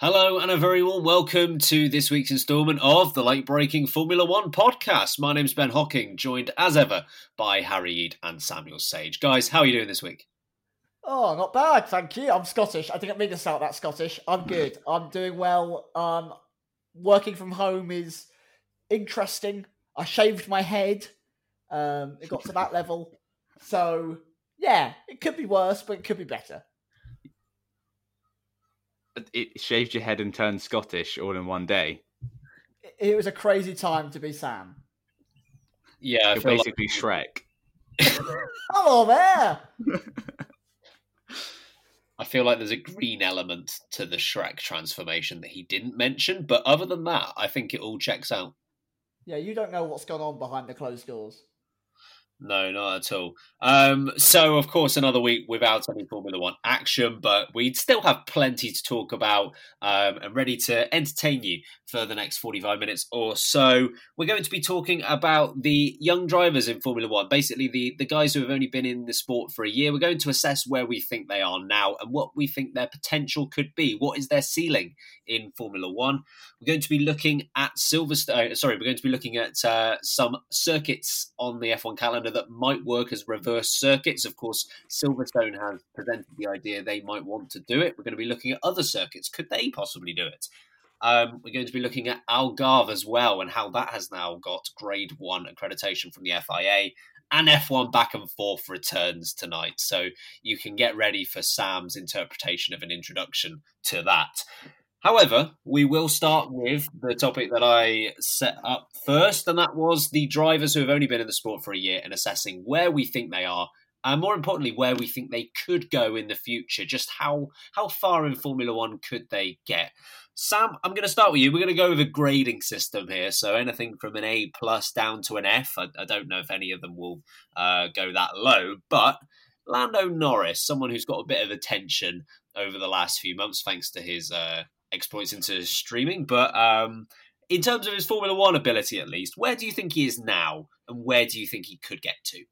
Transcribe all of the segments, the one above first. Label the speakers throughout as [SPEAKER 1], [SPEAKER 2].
[SPEAKER 1] Hello and a very warm welcome to this week's instalment of the late breaking Formula One podcast. My name's Ben Hocking, joined as ever by Harry Eade and Samuel Sage. Guys, how are you doing this week?
[SPEAKER 2] Oh, not bad, thank you. I'm Scottish. I didn't mean to sound that Scottish. I'm good. I'm doing well. Um, working from home is interesting. I shaved my head. Um, it got to that level. So yeah, it could be worse, but it could be better.
[SPEAKER 3] It shaved your head and turned Scottish all in one day.
[SPEAKER 2] It was a crazy time to be Sam.
[SPEAKER 1] Yeah, I
[SPEAKER 3] You're
[SPEAKER 1] feel like-
[SPEAKER 3] basically Shrek.
[SPEAKER 2] Hello there.
[SPEAKER 1] I feel like there's a green element to the Shrek transformation that he didn't mention, but other than that, I think it all checks out.
[SPEAKER 2] Yeah, you don't know what's gone on behind the closed doors.
[SPEAKER 1] No, not at all. Um, so, of course, another week without any Formula One action, but we still have plenty to talk about um, and ready to entertain you for the next 45 minutes or so. We're going to be talking about the young drivers in Formula One, basically, the, the guys who have only been in the sport for a year. We're going to assess where we think they are now and what we think their potential could be. What is their ceiling in Formula One? We're going to be looking at Silverstone. Sorry, we're going to be looking at uh, some circuits on the F1 calendar that might work as reverse circuits. Of course, Silverstone has presented the idea they might want to do it. We're going to be looking at other circuits. Could they possibly do it? Um, we're going to be looking at Algarve as well and how that has now got grade one accreditation from the FIA. And F1 back and forth returns tonight. So you can get ready for Sam's interpretation of an introduction to that. However, we will start with the topic that I set up first, and that was the drivers who have only been in the sport for a year and assessing where we think they are, and more importantly, where we think they could go in the future. Just how how far in Formula One could they get? Sam, I'm going to start with you. We're going to go with a grading system here, so anything from an A plus down to an F. I, I don't know if any of them will uh, go that low, but Lando Norris, someone who's got a bit of attention over the last few months, thanks to his uh, exploits into streaming. But um, in terms of his Formula One ability, at least, where do you think he is now, and where do you think he could get to?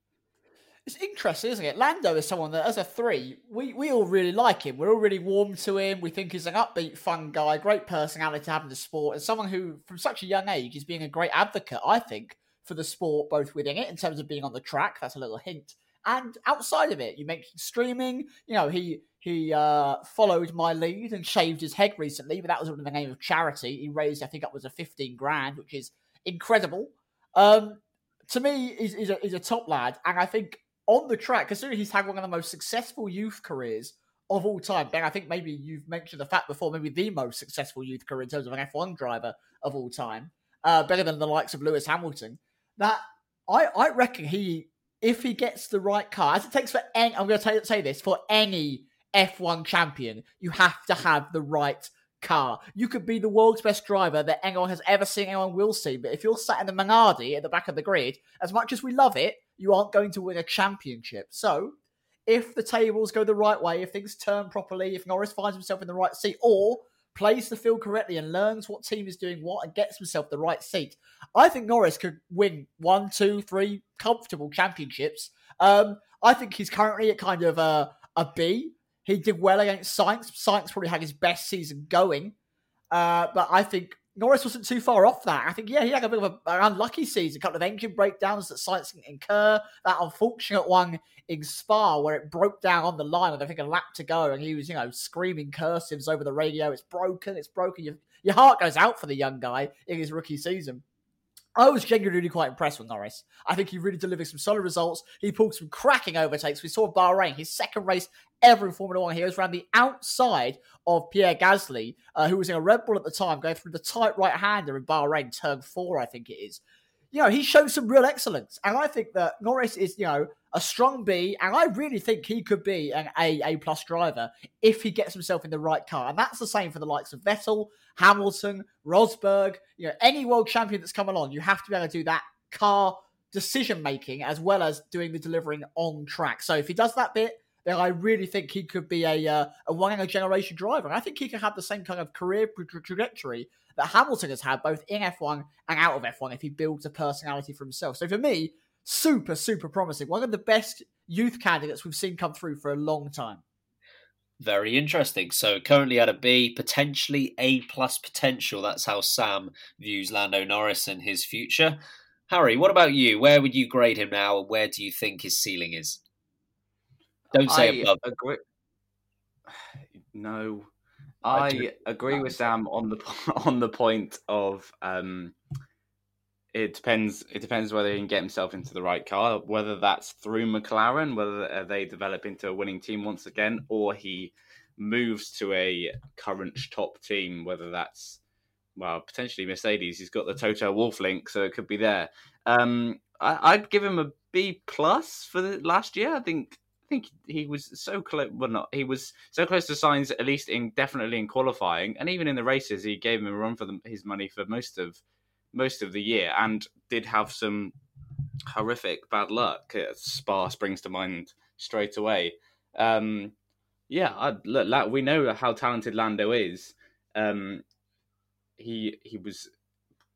[SPEAKER 2] It's interesting, isn't it? Lando is someone that, as a three, we, we all really like him. We're all really warm to him. We think he's an upbeat, fun guy, great personality to have in the sport, and someone who, from such a young age, is being a great advocate, I think, for the sport, both within it, in terms of being on the track. That's a little hint. And outside of it, you mentioned streaming. You know, he he uh, followed my lead and shaved his head recently, but that was in the name of charity. He raised, I think, was a fifteen grand, which is incredible. Um, to me, he's, he's, a, he's a top lad, and I think on the track, considering he's had one of the most successful youth careers of all time. Ben, I think maybe you've mentioned the fact before, maybe the most successful youth career in terms of an F1 driver of all time, uh, better than the likes of Lewis Hamilton. That I, I reckon he, if he gets the right car, as it takes for any, I'm going to say this for any F1 champion, you have to have the right car. You could be the world's best driver that anyone has ever seen, anyone will see, but if you're sat in the Minardi at the back of the grid, as much as we love it, you aren't going to win a championship. So, if the tables go the right way, if things turn properly, if Norris finds himself in the right seat, or plays the field correctly and learns what team is doing what and gets himself the right seat, I think Norris could win one, two, three comfortable championships. Um, I think he's currently at kind of a, a B. He did well against Sainz. Sainz probably had his best season going. Uh, but I think Norris wasn't too far off that. I think, yeah, he had a bit of a, an unlucky season, a couple of engine breakdowns that Sainz incur, that unfortunate one in Spa where it broke down on the line and I think a lap to go and he was, you know, screaming cursives over the radio. It's broken, it's broken. Your, your heart goes out for the young guy in his rookie season. I was genuinely quite impressed with Norris. I think he really delivered some solid results. He pulled some cracking overtakes. We saw Bahrain, his second race ever in Formula One. He was around the outside of Pierre Gasly, uh, who was in a Red Bull at the time, going through the tight right hander in Bahrain, turn four, I think it is. You know, he showed some real excellence. And I think that Norris is, you know, a strong B, and I really think he could be an A, A plus driver if he gets himself in the right car. And that's the same for the likes of Vettel, Hamilton, Rosberg, you know, any world champion that's come along, you have to be able to do that car decision making as well as doing the delivering on track. So if he does that bit, then I really think he could be a uh, a one in a generation driver. And I think he could have the same kind of career trajectory that Hamilton has had both in F1 and out of F1 if he builds a personality for himself. So for me, super super promising. One of the best youth candidates we've seen come through for a long time.
[SPEAKER 1] Very interesting. So currently at a B, potentially A plus potential. That's how Sam views Lando Norris and his future. Harry, what about you? Where would you grade him now, and where do you think his ceiling is? Don't say
[SPEAKER 3] I
[SPEAKER 1] above.
[SPEAKER 3] Agree. No, I, agree with Sam on the on the point of um, it depends. It depends whether he can get himself into the right car, whether that's through McLaren, whether they develop into a winning team once again, or he moves to a current top team, whether that's well potentially Mercedes. He's got the Toto Wolff link, so it could be there. Um, I, would give him a B plus for the last year. I think. I think he was so close. Well, not he was so close to Sainz at least in definitely in qualifying, and even in the races, he gave him a run for the, his money for most of most of the year and did have some horrific bad luck. Spa springs to mind straight away. Um, yeah, I, look, we know how talented Lando is. Um, he he was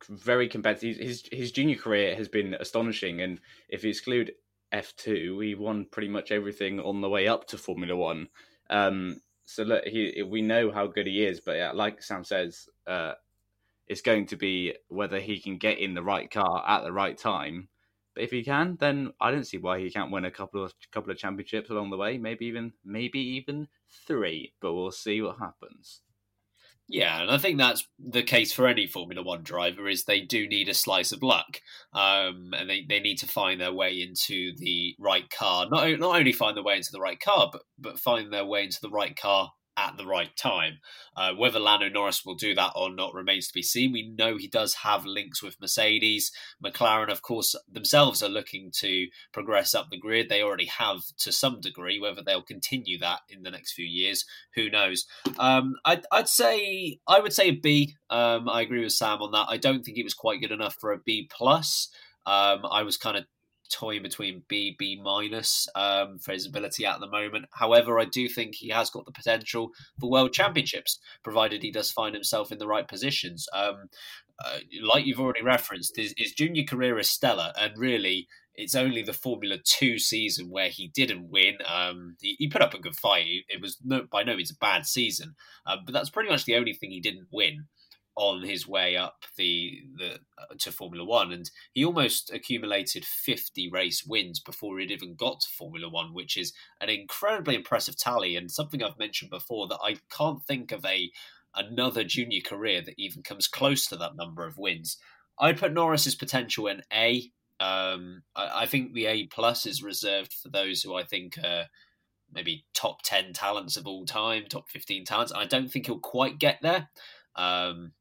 [SPEAKER 3] very competitive. His his junior career has been astonishing, and if you exclude F two, we won pretty much everything on the way up to Formula One. Um, so look, he we know how good he is, but yeah, like Sam says, uh, it's going to be whether he can get in the right car at the right time. But if he can, then I don't see why he can't win a couple of couple of championships along the way. Maybe even maybe even three. But we'll see what happens.
[SPEAKER 1] Yeah, and I think that's the case for any Formula One driver is they do need a slice of luck, um, and they, they need to find their way into the right car. Not not only find their way into the right car, but but find their way into the right car at the right time. Uh, whether Lando Norris will do that or not remains to be seen. We know he does have links with Mercedes. McLaren, of course, themselves are looking to progress up the grid. They already have to some degree. Whether they'll continue that in the next few years, who knows? Um, I'd, I'd, say I would say a B. Um, I agree with Sam on that. I don't think it was quite good enough for a B plus. Um, I was kind of toying between B, B minus um, for his ability at the moment. However, I do think he has got the potential for world championships, provided he does find himself in the right positions. Um, uh, like you've already referenced, his, his junior career is stellar, and really, it's only the Formula Two season where he didn't win. Um, he, he, put up a good fight. It was no, by no means a bad season, uh, but that's pretty much the only thing he didn't win on his way up the the uh, to Formula One, and he almost accumulated 50 race wins before he'd even got to Formula One, which is an incredibly impressive tally and something I've mentioned before that I can't think of a another junior career that even comes close to that number of wins. I'd put Norris's potential in A. Um, I, I think the A plus is reserved for those who I think are maybe top 10 talents of all time, top 15 talents. I don't think he'll quite get there. Um,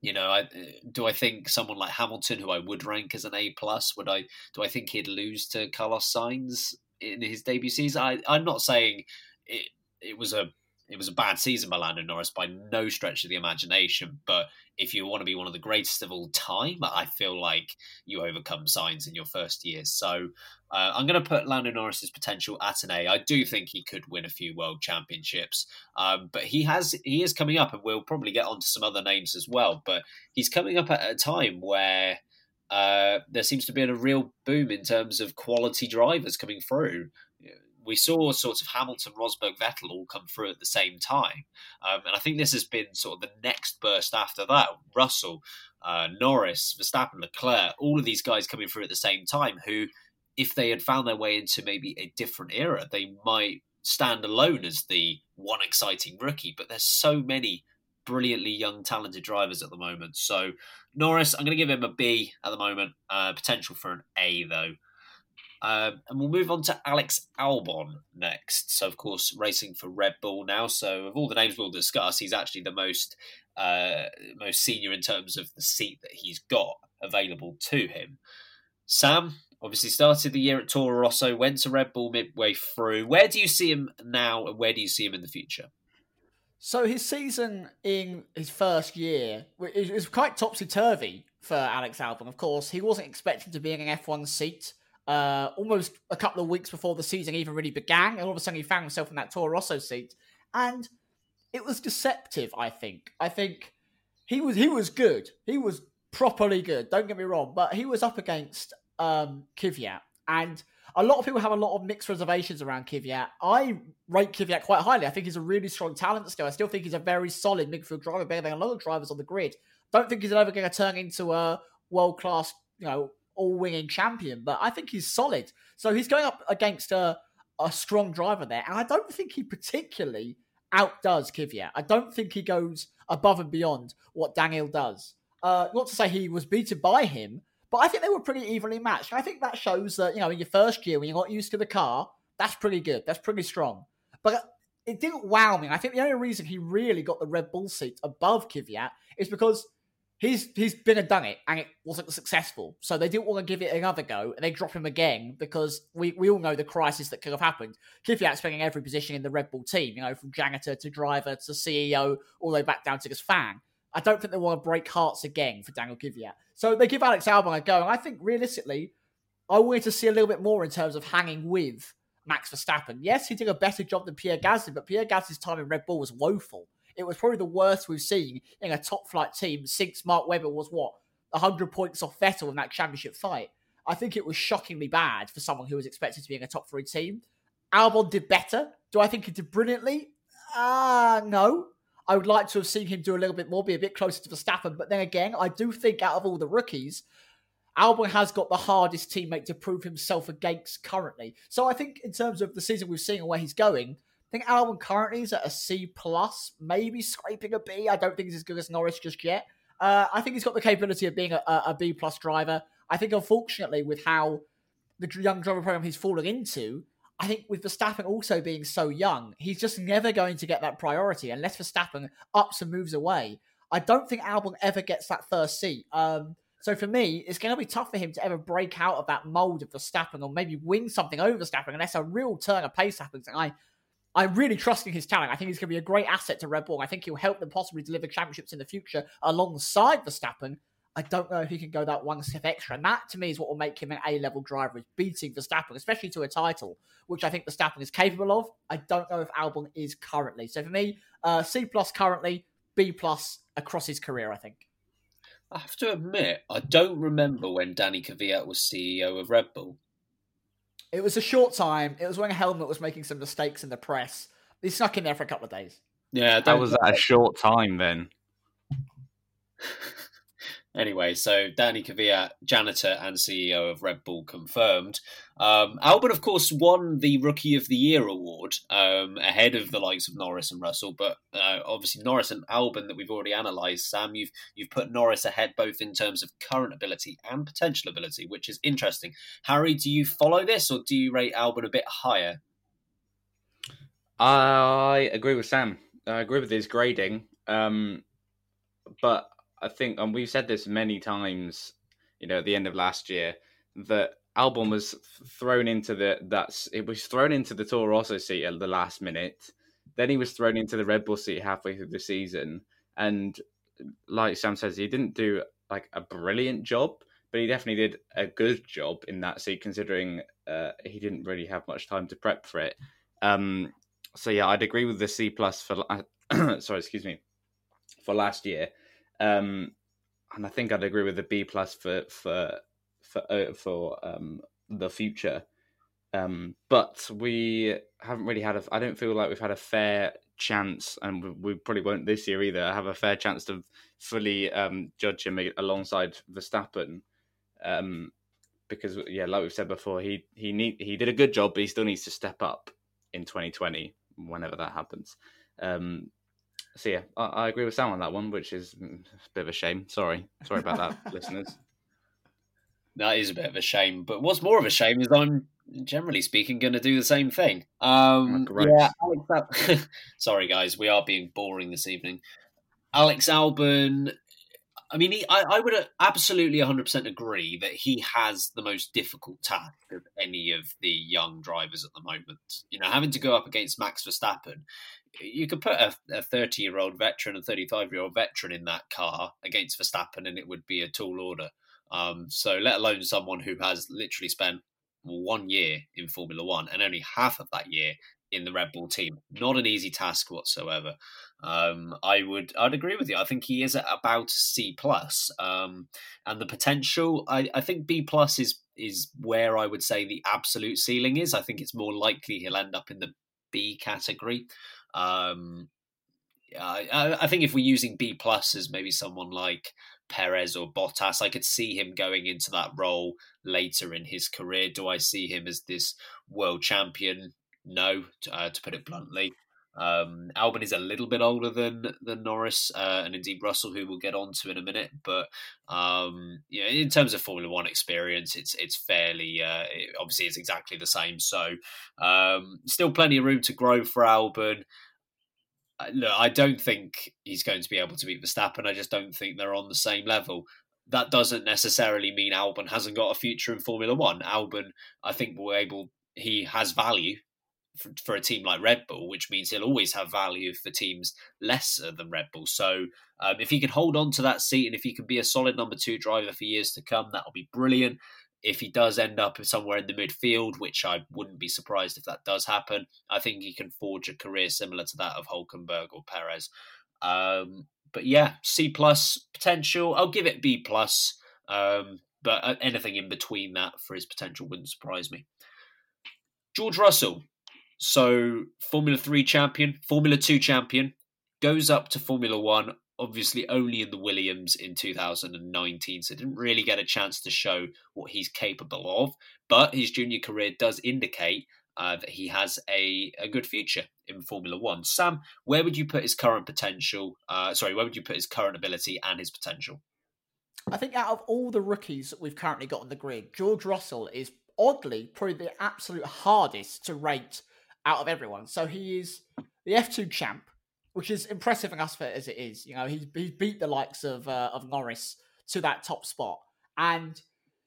[SPEAKER 1] you know, I, eh, do I think someone like Hamilton, who I would rank as an A plus, would I? Do I think he'd lose to Carlos Sainz in his debut season? I, I'm not saying it. It was a it was a bad season by Lando Norris by no stretch of the imagination. But if you want to be one of the greatest of all time, I feel like you overcome Sainz in your first year. So uh, I'm going to put Lando Norris's potential at an A. I do think he could win a few world championships, um, but he has he is coming up, and we'll probably get onto some other names as well. But he's coming up at a time where. Uh, there seems to be a real boom in terms of quality drivers coming through we saw sort of Hamilton, Rosberg, Vettel all come through at the same time. Um, and I think this has been sort of the next burst after that. Russell, uh, Norris, Verstappen, Leclerc, all of these guys coming through at the same time who, if they had found their way into maybe a different era, they might stand alone as the one exciting rookie. But there's so many brilliantly young, talented drivers at the moment. So Norris, I'm going to give him a B at the moment. Uh, potential for an A though. Um, and we'll move on to Alex Albon next. So, of course, racing for Red Bull now. So, of all the names we'll discuss, he's actually the most uh, most senior in terms of the seat that he's got available to him. Sam obviously started the year at Toro Rosso, went to Red Bull midway through. Where do you see him now, and where do you see him in the future?
[SPEAKER 2] So his season in his first year is quite topsy turvy for Alex Albon. Of course, he wasn't expected to be in an F1 seat uh, almost a couple of weeks before the season even really began, and all of a sudden he found himself in that Toro Rosso seat, and it was deceptive. I think. I think he was he was good. He was properly good. Don't get me wrong, but he was up against um, Kvyat, and a lot of people have a lot of mixed reservations around Kvyat. I rate Kvyat quite highly. I think he's a really strong talent still. I still think he's a very solid midfield driver, better than a lot of drivers on the grid. Don't think he's ever going to turn into a world class, you know, all winning champion, but I think he's solid. So he's going up against a, a strong driver there. And I don't think he particularly outdoes Kvyat. I don't think he goes above and beyond what Daniel does. Uh, not to say he was beaten by him, but I think they were pretty evenly matched. I think that shows that, you know, in your first year when you got used to the car, that's pretty good. That's pretty strong. But it didn't wow me. I think the only reason he really got the Red Bull seat above Kvyat is because he's he's been and done it and it wasn't successful. So they didn't want to give it another go and they drop him again because we, we all know the crisis that could have happened. Kvyat's spending every position in the Red Bull team, you know, from janitor to driver to CEO, all the way back down to this fan. I don't think they want to break hearts again for Daniel Kvyat. So they give Alex Albon a go, and I think realistically, I wanted to see a little bit more in terms of hanging with Max Verstappen. Yes, he did a better job than Pierre Gasly, but Pierre Gasly's time in Red Bull was woeful. It was probably the worst we've seen in a top flight team since Mark Webber was what, 100 points off Vettel in that championship fight. I think it was shockingly bad for someone who was expected to be in a top three team. Albon did better. Do I think he did brilliantly? Ah, uh, no. I would like to have seen him do a little bit more, be a bit closer to Verstappen. But then again, I do think out of all the rookies, Albon has got the hardest teammate to prove himself against currently. So I think in terms of the season we've seen and where he's going, I think Albon currently is at a C plus, maybe scraping a B. I don't think he's as good as Norris just yet. Uh, I think he's got the capability of being a, a B plus driver. I think, unfortunately, with how the young driver program he's falling into, I think with Verstappen also being so young, he's just never going to get that priority unless Verstappen ups and moves away. I don't think Albon ever gets that first seat. Um, so for me, it's going to be tough for him to ever break out of that mold of Verstappen or maybe win something over Verstappen unless a real turn of pace happens. And I I'm really trusting his talent. I think he's going to be a great asset to Red Bull. I think he'll help them possibly deliver championships in the future alongside Verstappen. I don't know if he can go that one step extra. And that, to me, is what will make him an A level driver, is beating Verstappen, especially to a title, which I think Verstappen is capable of. I don't know if Albon is currently. So for me, uh, C plus currently, B plus across his career, I think.
[SPEAKER 1] I have to admit, I don't remember when Danny Kvyat was CEO of Red Bull.
[SPEAKER 2] It was a short time. It was when Helmut was making some mistakes in the press. He snuck in there for a couple of days.
[SPEAKER 1] Yeah,
[SPEAKER 3] that was at a short time then.
[SPEAKER 1] Anyway, so Danny Kvyat, janitor and CEO of Red Bull, confirmed. Um, Albon, of course, won the Rookie of the Year award um, ahead of the likes of Norris and Russell. But uh, obviously, Norris and Albon that we've already analysed. Sam, you've you've put Norris ahead both in terms of current ability and potential ability, which is interesting. Harry, do you follow this, or do you rate Albon a bit higher?
[SPEAKER 3] I agree with Sam. I agree with his grading, um, but I think, and we've said this many times, you know, at the end of last year, that Albon was thrown into the that's it was thrown into the Toro Rosso seat at the last minute. then he was thrown into the Red Bull seat halfway through the season, and like Sam says, he didn't do like a brilliant job, but he definitely did a good job in that seat, considering uh, he didn't really have much time to prep for it. Um, so yeah, I'd agree with the C plus for sorry, excuse me, for last year, um, and I think I'd agree with the B plus for for for uh, for um, the future. Um, but we haven't really had a. I don't feel like we've had a fair chance, and we, we probably won't this year either. Have a fair chance to fully um, judge him alongside Verstappen, um, because yeah, like we've said before, he he need he did a good job, but he still needs to step up in 2020 whenever that happens. Um, so yeah, I, I, agree with Sam on that one, which is a bit of a shame. Sorry, sorry about that, listeners.
[SPEAKER 1] That is a bit of a shame. But what's more of a shame is I'm generally speaking going to do the same thing. Um, oh, yeah, Alex, sorry guys, we are being boring this evening. Alex Albon. I mean, he, I, I, would absolutely 100% agree that he has the most difficult task of any of the young drivers at the moment. You know, having to go up against Max Verstappen, you could put a 30 year old veteran and 35 year old veteran in that car against Verstappen, and it would be a tall order. Um, so, let alone someone who has literally spent one year in Formula One and only half of that year in the Red Bull team. Not an easy task whatsoever. Um, I would I'd agree with you. I think he is about C plus, um, and the potential. I, I think B plus is is where I would say the absolute ceiling is. I think it's more likely he'll end up in the B category. Um, I, I think if we're using B plus as maybe someone like Perez or Bottas. I could see him going into that role later in his career. Do I see him as this world champion? No, uh, to put it bluntly. Um, Albon is a little bit older than than Norris uh, and indeed Russell, who we'll get on to in a minute. But um, yeah, in terms of Formula One experience, it's it's fairly uh, it, obviously it's exactly the same. So um, still plenty of room to grow for Albon look, I don't think he's going to be able to beat Verstappen. I just don't think they're on the same level. That doesn't necessarily mean Albon hasn't got a future in Formula One. Albon, I think, will able he has value for, a team like Red Bull, which means he'll always have value for teams lesser than Red Bull. So um, if he can hold on to that seat and if he can be a solid number two driver for years to come, that'll be brilliant if he does end up somewhere in the midfield, which I wouldn't be surprised if that does happen, I think he can forge a career similar to that of Hulkenberg or Perez. Um, but yeah, C plus potential. I'll give it B plus. Um, but uh, anything in between that for his potential wouldn't surprise me. George Russell, so Formula Three champion, Formula Two champion, goes up to Formula One obviously only in the Williams in 2019, so didn't really get a chance to show what he's capable of. But his junior career does indicate uh, that he has a, a good future in Formula One. Sam, where would you put his current potential? Uh, sorry, where would you put his current ability and his potential?
[SPEAKER 2] I think out of all the rookies that we've currently got on the grid, George Russell is oddly probably the absolute hardest to rate out of everyone. So he is the F2 champ which is impressive enough as it is. You know, he's he's beat the likes of uh, of Norris to that top spot, and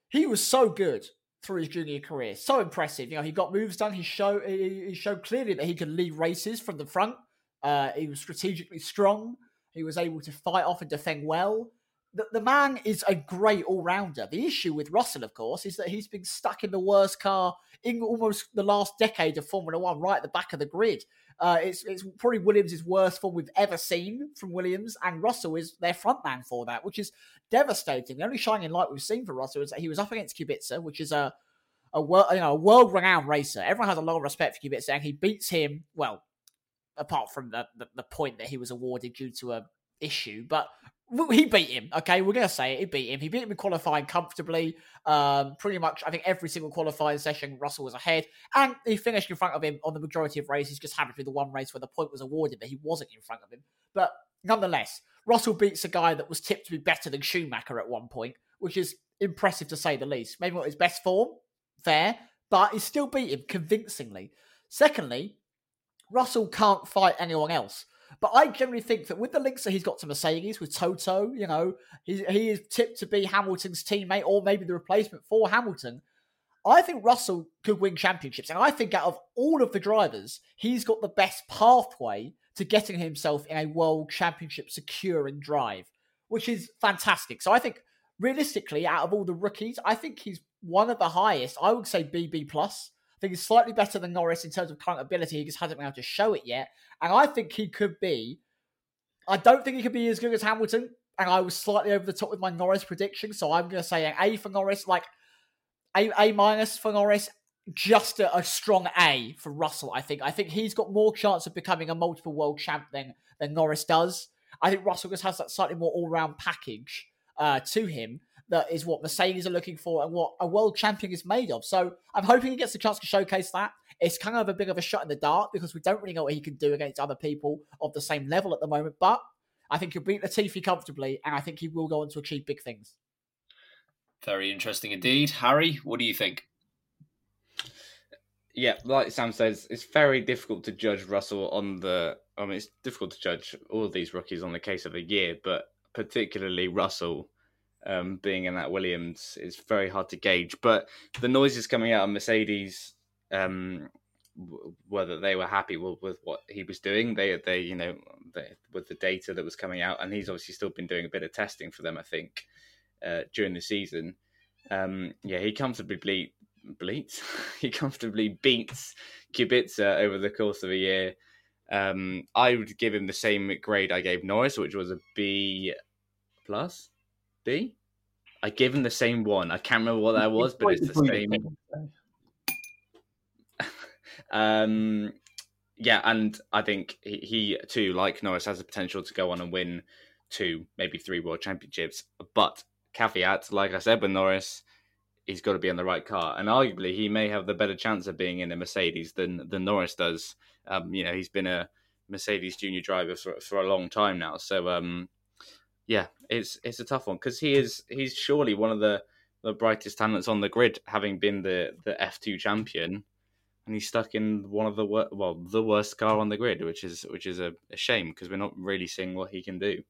[SPEAKER 2] he was so good through his junior career, so impressive. You know, he got moves done. He showed he, he showed clearly that he could lead races from the front. Uh, he was strategically strong. He was able to fight off and defend well. The, the man is a great all rounder. The issue with Russell, of course, is that he's been stuck in the worst car in almost the last decade of Formula One, right at the back of the grid. Uh, it's it's probably Williams' worst form we've ever seen from Williams, and Russell is their frontman for that, which is devastating. The only shining light we've seen for Russell is that he was up against Kubica, which is a a world you know a world renowned racer. Everyone has a lot of respect for Kubica, and he beats him well. Apart from the, the, the point that he was awarded due to a issue, but he beat him. Okay, we're gonna say it. He beat him. He beat him in qualifying comfortably. Um, pretty much, I think every single qualifying session, Russell was ahead, and he finished in front of him on the majority of races. Just happened to be the one race where the point was awarded, but he wasn't in front of him. But nonetheless, Russell beats a guy that was tipped to be better than Schumacher at one point, which is impressive to say the least. Maybe not his best form, fair, but he still beat him convincingly. Secondly, Russell can't fight anyone else. But I generally think that with the links that he's got to Mercedes, with Toto, you know, he, he is tipped to be Hamilton's teammate or maybe the replacement for Hamilton. I think Russell could win championships. And I think out of all of the drivers, he's got the best pathway to getting himself in a world championship securing drive, which is fantastic. So I think realistically, out of all the rookies, I think he's one of the highest. I would say BB plus. Think he's slightly better than Norris in terms of current ability. He just hasn't been able to show it yet. And I think he could be. I don't think he could be as good as Hamilton. And I was slightly over the top with my Norris prediction. So I'm going to say an A for Norris, like A A minus for Norris, just a, a, strong A for Russell. I think. I think he's got more chance of becoming a multiple world champ than than Norris does. I think Russell just has that slightly more all round package uh, to him that is what Mercedes are looking for and what a world champion is made of. So I'm hoping he gets a chance to showcase that. It's kind of a bit of a shot in the dark because we don't really know what he can do against other people of the same level at the moment. But I think he'll beat Latifi comfortably, and I think he will go on to achieve big things.
[SPEAKER 1] Very interesting indeed. Harry, what do you think?
[SPEAKER 3] Yeah, like Sam says, it's very difficult to judge Russell on the. I mean, it's difficult to judge all of these rookies on the case of a year, but particularly Russell um, being in that Williams is very hard to gauge. But the noises coming out of Mercedes, um, whether they were happy with, with, what he was doing, they they you know they, with the data that was coming out, and he's obviously still been doing a bit of testing for them, I think, uh, during the season. Um, yeah, he comfortably bleats, he comfortably beats Kubica over the course of a year. Um, I would give him the same grade I gave Norris, which was a B plus. B. I gave him the same one. I can't remember what that was, but it's the same. um, yeah, and I think he, he too, like Norris, has the potential to go on and win two, maybe three world championships. But caveat, like I said with Norris, he's got to be in the right car, and arguably he may have the better chance of being in a Mercedes than than Norris does. Um, you know, he's been a Mercedes junior driver for for a long time now, so um, yeah, it's it's a tough one because he is he's surely one of the the brightest talents on the grid, having been the the F two champion, and he's stuck in one of the wor- well the worst car on the grid, which is which is a, a shame because we're not really seeing what he can do.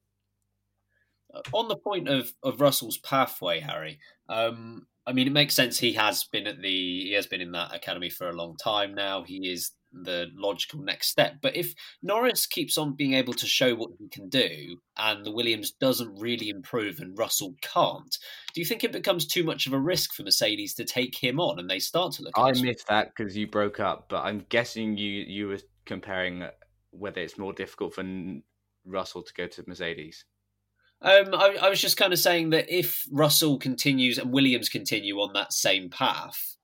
[SPEAKER 1] Uh, on the point of of Russell's pathway, Harry, um, I mean, it makes sense. He has been at the he has been in that academy for a long time now. He is the logical next step. But if Norris keeps on being able to show what he can do, and the Williams doesn't really improve, and Russell can't, do you think it becomes too much of a risk for Mercedes to take him on, and they start to look?
[SPEAKER 3] I missed that because you broke up, but I'm guessing you you were comparing whether it's more difficult for Russell to go to Mercedes.
[SPEAKER 1] Um, I, I was just kind of saying that if Russell continues and Williams continue on that same path,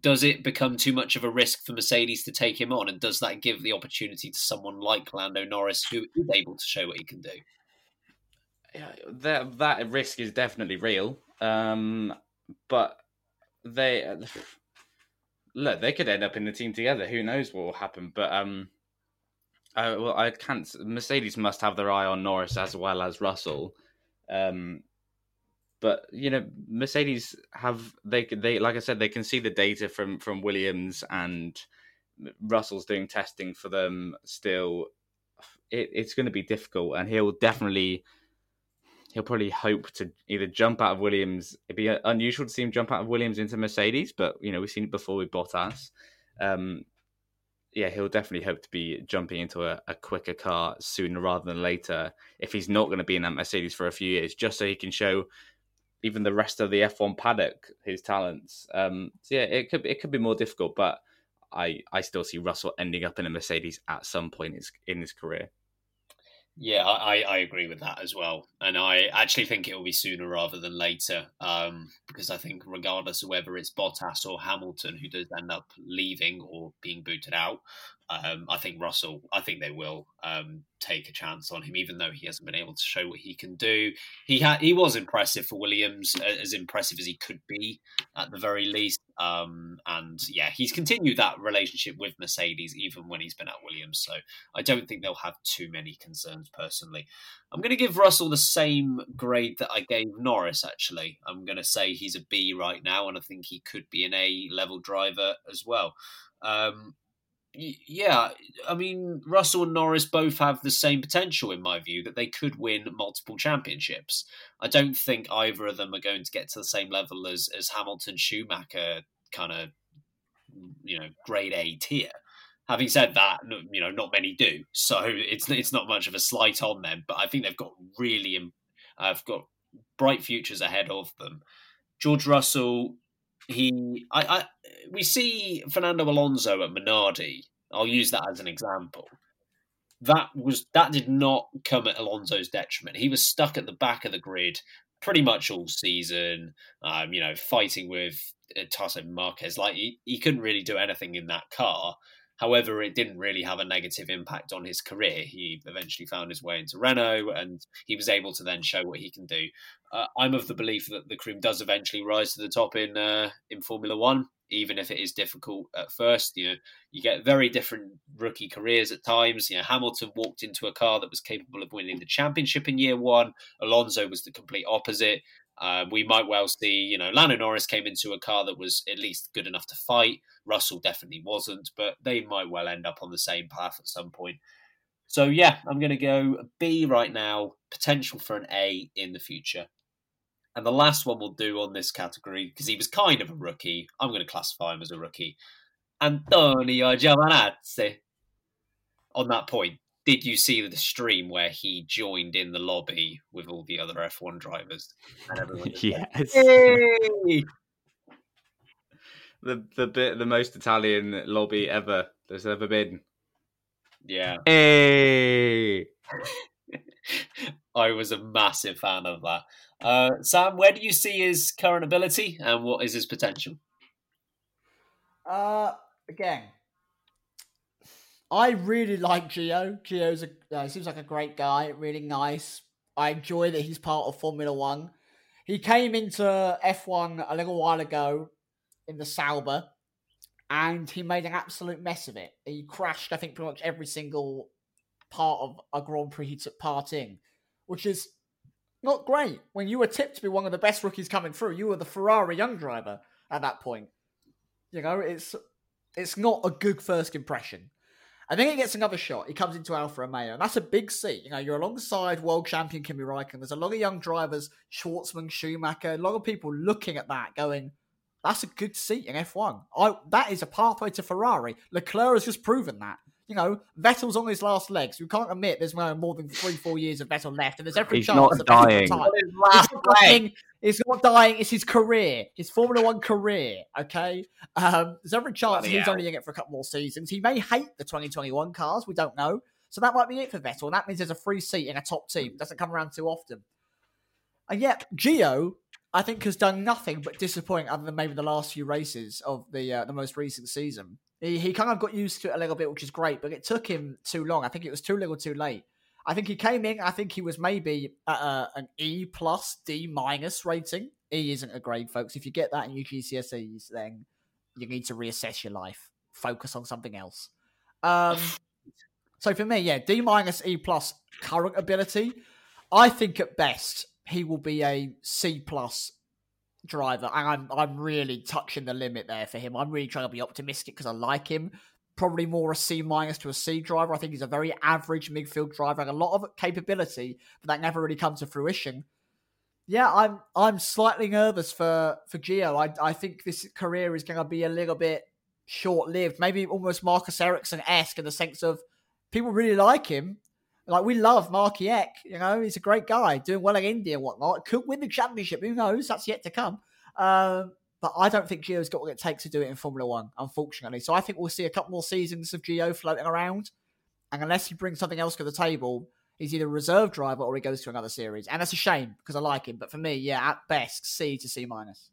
[SPEAKER 1] does it become too much of a risk for Mercedes to take him on? And does that give the opportunity to someone like Lando Norris who is able to show what he can do?
[SPEAKER 3] Yeah, that that risk is definitely real. Um, but they look, they could end up in the team together. Who knows what will happen? But um, I, well, I can't. Mercedes must have their eye on Norris as well as Russell. Um, but you know, Mercedes have they they like I said they can see the data from from Williams and Russell's doing testing for them still. It, it's going to be difficult, and he'll definitely he'll probably hope to either jump out of Williams. It'd be unusual to see him jump out of Williams into Mercedes, but you know we've seen it before with Bottas. Um, yeah, he'll definitely hope to be jumping into a, a, quicker car sooner rather than later if he's not going to be in that Mercedes for a few years, just so he can show even the rest of the F1 paddock his talents. Um, so yeah, it could it could be more difficult, but I I still see Russell ending up in a Mercedes at some point in his, in his career.
[SPEAKER 1] Yeah, I, I agree with that as well. And I actually think it will be sooner rather than later um, because I think, regardless of whether it's Bottas or Hamilton who does end up leaving or being booted out, um, I think Russell, I think they will um, take a chance on him, even though he hasn't been able to show what he can do. He had, he was impressive for Williams, as impressive as he could be at the very least. Um, and yeah, he's continued that relationship with Mercedes even when he's been at Williams. So I don't think they'll have too many concerns personally. I'm going to give Russell the same grade that I gave Norris. Actually, I'm going to say he's a B right now, and I think he could be an A level driver as well. Um, yeah, I mean, Russell and Norris both have the same potential, in my view, that they could win multiple championships. I don't think either of them are going to get to the same level as, as Hamilton, Schumacher, kind of you know grade A tier. Having said that, you know not many do, so it's it's not much of a slight on them. But I think they've got really, I've uh, got bright futures ahead of them. George Russell, he, I, I, we see Fernando Alonso at Minardi. I'll use that as an example. That was that did not come at Alonso's detriment. He was stuck at the back of the grid pretty much all season. Um, you know, fighting with Tarso Marques, like he, he couldn't really do anything in that car. However, it didn't really have a negative impact on his career. He eventually found his way into Renault and he was able to then show what he can do. Uh, I'm of the belief that the cream does eventually rise to the top in uh, in Formula One, even if it is difficult at first. You know, you get very different rookie careers at times. You know, Hamilton walked into a car that was capable of winning the championship in year one. Alonso was the complete opposite. Uh, we might well see, you know, Lando Norris came into a car that was at least good enough to fight. Russell definitely wasn't, but they might well end up on the same path at some point. So yeah, I'm going to go B right now. Potential for an A in the future. And the last one we'll do on this category because he was kind of a rookie. I'm going to classify him as a rookie. Antonio Giovinazzi. On that point, did you see the stream where he joined in the lobby with all the other F1 drivers?
[SPEAKER 3] And everyone yes. Hey! The the bit the most Italian lobby ever there's ever been.
[SPEAKER 1] Yeah.
[SPEAKER 3] Hey.
[SPEAKER 1] I was a massive fan of that. Uh, Sam, where do you see his current ability and what is his potential?
[SPEAKER 2] Uh, again, I really like Gio. Gio's a uh, seems like a great guy, really nice. I enjoy that he's part of Formula One. He came into F1 a little while ago in the Sauber, and he made an absolute mess of it. He crashed, I think, pretty much every single part of a Grand Prix he took part in, which is not great. When you were tipped to be one of the best rookies coming through, you were the Ferrari young driver at that point. You know, it's it's not a good first impression. I think he gets another shot. He comes into Alfa Romeo, and that's a big seat. You know, you're alongside world champion Kimi Raikkonen. There's a lot of young drivers, Shwartzman, Schumacher, a lot of people looking at that, going, "That's a good seat in F1. I, that is a pathway to Ferrari." Leclerc has just proven that. You know, Vettel's on his last legs. We can't admit there's more than three, four years of Vettel left, and there's every
[SPEAKER 3] He's
[SPEAKER 2] chance
[SPEAKER 3] not
[SPEAKER 2] that
[SPEAKER 3] dying.
[SPEAKER 2] He's not dying. It's not dying. It's his career, his Formula One career. Okay, um, there's every chance he's only in it for a couple more seasons. He may hate the 2021 cars. We don't know. So that might be it for Vettel. And that means there's a free seat in a top team. It doesn't come around too often. And yet, Gio, I think, has done nothing but disappoint, other than maybe the last few races of the uh, the most recent season. He, he kind of got used to it a little bit, which is great, but it took him too long. I think it was too little, too late. I think he came in. I think he was maybe at a, an E plus D minus rating. E isn't a grade, folks. If you get that in your GCSEs, then you need to reassess your life. Focus on something else. Um, so for me, yeah, D minus E plus current ability. I think at best he will be a C plus driver, and I'm I'm really touching the limit there for him. I'm really trying to be optimistic because I like him probably more a C minus to a C driver. I think he's a very average midfield driver, and a lot of capability, but that never really comes to fruition. Yeah, I'm I'm slightly nervous for for Gio. I I think this career is going to be a little bit short lived, maybe almost Marcus Ericsson esque in the sense of people really like him. Like we love Marky Eck, you know, he's a great guy, doing well in India and whatnot. Could win the championship, who knows? That's yet to come. Um, but I don't think Gio's got what it takes to do it in Formula One, unfortunately. So I think we'll see a couple more seasons of Gio floating around. And unless he brings something else to the table, he's either a reserve driver or he goes to another series. And that's a shame because I like him. But for me, yeah, at best, C to C minus.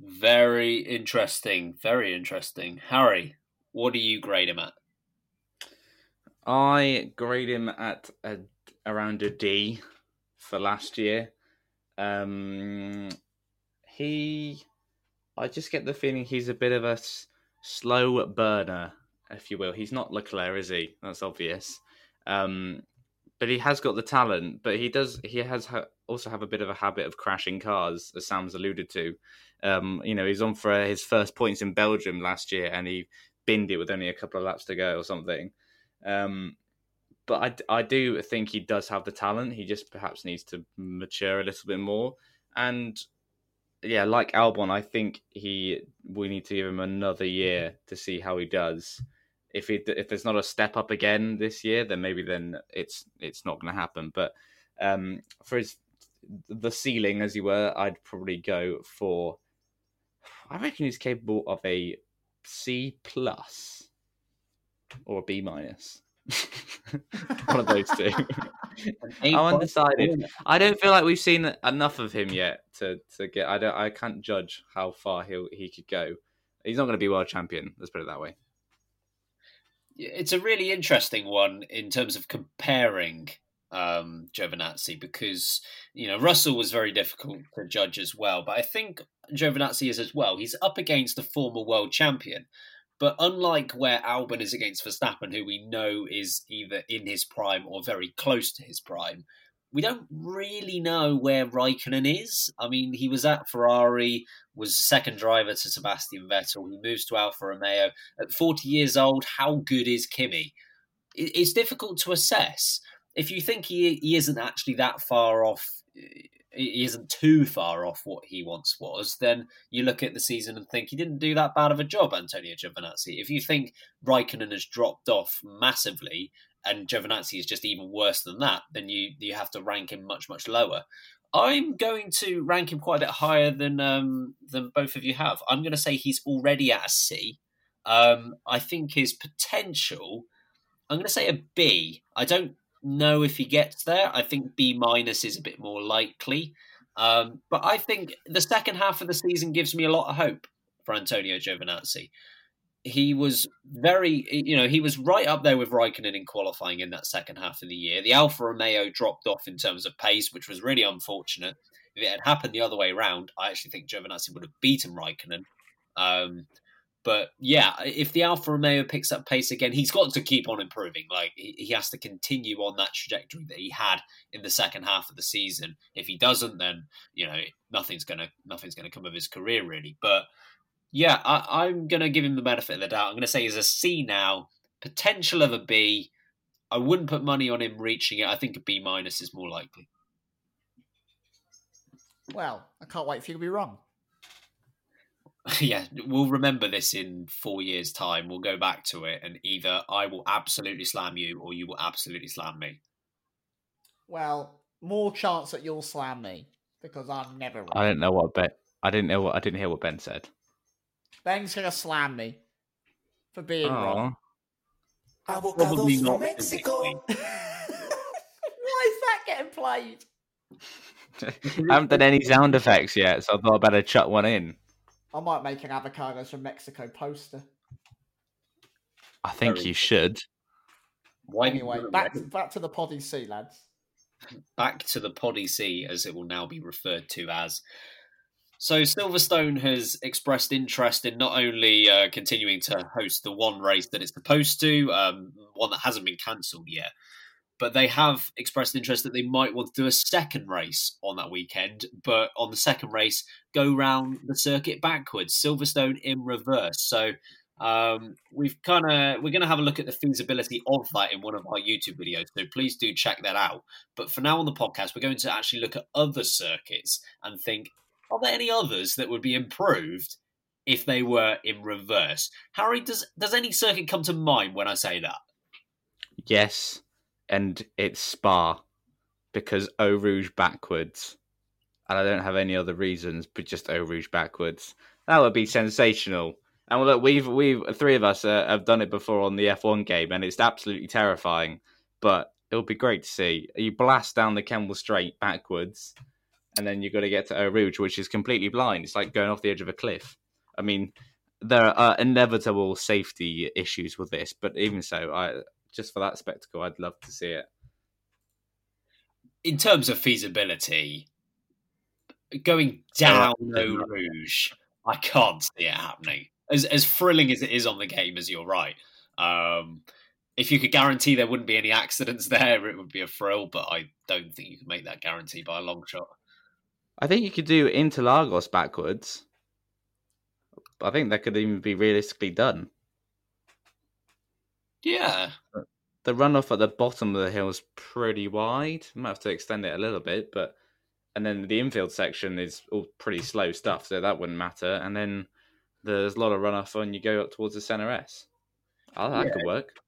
[SPEAKER 1] Very interesting. Very interesting. Harry, what do you grade him at?
[SPEAKER 3] I grade him at a, around a D for last year. Um, he, I just get the feeling he's a bit of a s- slow burner, if you will. He's not Leclerc, is he? That's obvious. Um, but he has got the talent. But he does. He has ha- also have a bit of a habit of crashing cars, as Sam's alluded to. Um, you know, he's on for his first points in Belgium last year, and he binned it with only a couple of laps to go or something. Um, but I, I do think he does have the talent. He just perhaps needs to mature a little bit more. And yeah, like Albon, I think he we need to give him another year to see how he does. If he if there's not a step up again this year, then maybe then it's it's not going to happen. But um, for his the ceiling, as you were, I'd probably go for. I reckon he's capable of a C plus or a B minus. One of those two. I'm undecided. I don't feel like we've seen enough of him yet to, to get. I don't. I can't judge how far he he could go. He's not going to be world champion. Let's put it that way.
[SPEAKER 1] It's a really interesting one in terms of comparing um, Giovinazzi because you know Russell was very difficult to judge as well, but I think Giovinazzi is as well. He's up against a former world champion, but unlike where Albon is against Verstappen, who we know is either in his prime or very close to his prime, we don't really know where Raikkonen is. I mean, he was at Ferrari, was second driver to Sebastian Vettel. He moves to Alfa Romeo at 40 years old. How good is Kimi? It's difficult to assess if you think he he isn't actually that far off, isn't too far off what he once was, then you look at the season and think he didn't do that bad of a job, Antonio Giovinazzi. If you think Raikkonen has dropped off massively and Giovinazzi is just even worse than that, then you you have to rank him much much lower. I'm going to rank him quite a bit higher than um, than both of you have. I'm going to say he's already at a C. Um, I think his potential. I'm going to say a B. I don't know if he gets there. I think B minus is a bit more likely. Um, but I think the second half of the season gives me a lot of hope for Antonio Giovinazzi. He was very, you know, he was right up there with Raikkonen in qualifying in that second half of the year. The Alfa Romeo dropped off in terms of pace, which was really unfortunate. If it had happened the other way around, I actually think Giovinazzi would have beaten Raikkonen. Um, but yeah, if the Alfa Romeo picks up pace again, he's got to keep on improving. Like he, has to continue on that trajectory that he had in the second half of the season. If he doesn't, then you know nothing's gonna nothing's gonna come of his career really. But yeah, I, I'm gonna give him the benefit of the doubt. I'm gonna say he's a C now, potential of a B. I wouldn't put money on him reaching it. I think a B minus is more likely.
[SPEAKER 2] Well, I can't wait for you to be wrong.
[SPEAKER 1] yeah, we'll remember this in four years' time. We'll go back to it, and either I will absolutely slam you, or you will absolutely slam me.
[SPEAKER 2] Well, more chance that you'll slam me because I'm never. Wrong.
[SPEAKER 3] I don't know what Ben. I didn't know what. I didn't hear what Ben said.
[SPEAKER 2] Ben's gonna slam me for being Aww. wrong.
[SPEAKER 1] Probably not Mexico.
[SPEAKER 2] Why is that getting played?
[SPEAKER 3] I haven't done any sound effects yet, so I thought I'd better chuck one in.
[SPEAKER 2] I might make an avocados from Mexico poster.
[SPEAKER 3] I think Very you should.
[SPEAKER 2] Why anyway, back to, back to the Poddy sea, lads.
[SPEAKER 1] Back to the Poddy sea, as it will now be referred to as. So Silverstone has expressed interest in not only uh, continuing to host the one race that it's supposed to, um, one that hasn't been cancelled yet, but they have expressed interest that they might want to do a second race on that weekend. But on the second race, go round the circuit backwards, Silverstone in reverse. So um, we've kind of we're going to have a look at the feasibility of that in one of our YouTube videos. So please do check that out. But for now on the podcast, we're going to actually look at other circuits and think: Are there any others that would be improved if they were in reverse? Harry, does does any circuit come to mind when I say that?
[SPEAKER 3] Yes and it's Spa because Eau Rouge backwards. And I don't have any other reasons, but just Eau Rouge backwards. That would be sensational. And look, we've we've three of us uh, have done it before on the F1 game, and it's absolutely terrifying. But it would be great to see. You blast down the Kemmel Straight backwards, and then you've got to get to Eau Rouge, which is completely blind. It's like going off the edge of a cliff. I mean, there are inevitable safety issues with this, but even so, I just for that spectacle, I'd love to see it.
[SPEAKER 1] In terms of feasibility, going down Eau Rouge, I can't see it happening. As as thrilling as it is on the game, as you're right. Um, if you could guarantee there wouldn't be any accidents there, it would be a thrill. But I don't think you can make that guarantee by a long shot.
[SPEAKER 3] I think you could do Interlagos backwards. I think that could even be realistically done.
[SPEAKER 1] Yeah.
[SPEAKER 3] The runoff at the bottom of the hill is pretty wide. Might have to extend it a little bit, but and then the infield section is all pretty slow stuff, so that wouldn't matter. And then there's a lot of runoff when you go up towards the center S. Oh, that
[SPEAKER 1] Yeah.
[SPEAKER 3] could work.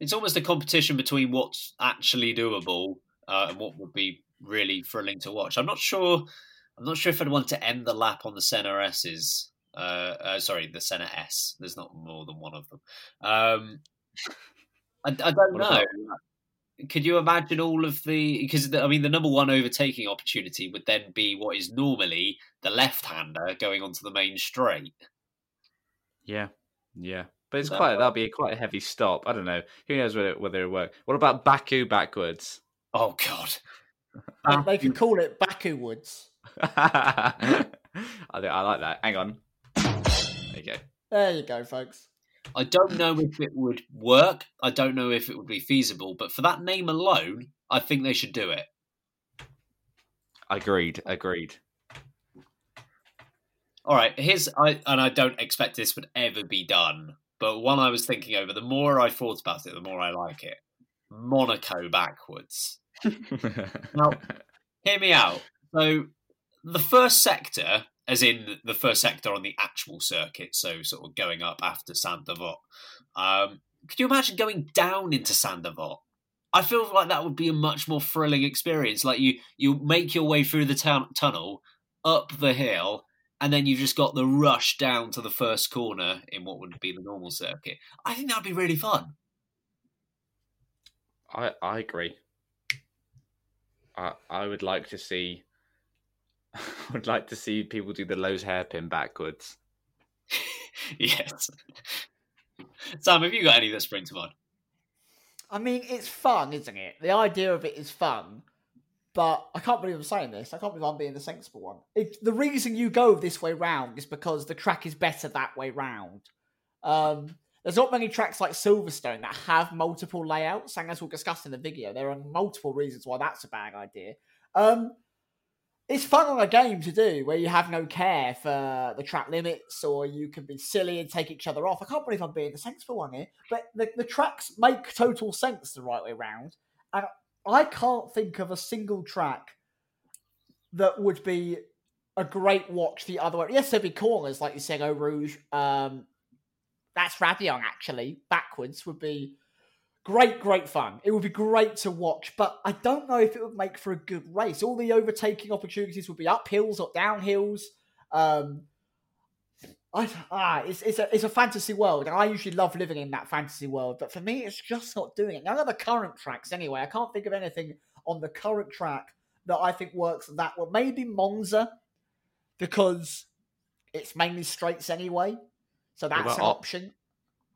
[SPEAKER 1] It's almost a competition between what's actually doable uh, and what would be really thrilling to watch. I'm not sure. I'm not sure if I'd want to end the lap on the center S's. Uh, uh, sorry, the center S. There's not more than one of them. Um, I, I don't
[SPEAKER 3] What
[SPEAKER 1] know. Could you imagine all of the? Because I mean, the number one overtaking opportunity would then be what is normally the left-hander going onto the main straight.
[SPEAKER 3] Yeah, yeah. But it's
[SPEAKER 1] That
[SPEAKER 3] quite
[SPEAKER 1] work?
[SPEAKER 3] that'll be quite a heavy stop. I don't know. Who knows whether it, whether it work. What about Baku backwards?
[SPEAKER 1] Oh God!
[SPEAKER 2] They- they could call it Baku Woods.
[SPEAKER 3] I think I like that. Hang on. There you go.
[SPEAKER 2] There you go, folks.
[SPEAKER 1] I don't know if it would work. I don't know if it would be feasible. But for that name alone, I think they should do it.
[SPEAKER 3] Agreed. Agreed.
[SPEAKER 1] All right. Here's I and I don't expect this would ever be done. But one I was thinking over, the more I thought about it, the more I like it. Monaco backwards. Now, hear me out. So, the first sector, as in the first sector on the actual circuit, so sort of going up after Saint um, could you imagine going down into Saint I feel like that would be a much more thrilling experience. Like you, you make your way through the town tunnel, up the hill, and then you've just got the rush down to the first corner in what would be the normal circuit. I think that'd be really fun.
[SPEAKER 3] I I agree. I I would like to see. I would like to see people do the Loews hairpin backwards.
[SPEAKER 1] yes. Sam, have you got any that spring to mind?
[SPEAKER 2] I mean, it's fun, isn't it? The idea of it is fun, but I can't believe I'm saying this. I can't believe I'm being the sensible one. It, the reason you go this way round is because the track is better that way round. Um, there's not many tracks like Silverstone that have multiple layouts, and as we'll discuss in the video, there are multiple reasons why that's a bad idea. Um, it's fun on a game to do where you have no care for the track limits or you can be silly and take each other off. I can't believe I'm being the sensible one here, but the, the tracks make total sense the right way round. And I can't think of a single track that would be a great watch the other way. Yes, there'd be corners like you said, Eau Rouge. Um, that's Raidillon actually. Backwards would be great, great fun. It would be great to watch, but I don't know if it would make for a good race. All the overtaking opportunities would be uphills or downhills. Um, I, ah, it's it's a it's a fantasy world, and I usually love living in that fantasy world. But for me, it's just not doing it. None of the current tracks, anyway. I can't think of anything on the current track that I think works that well. Maybe Monza, because it's mainly straights anyway, so that's an option.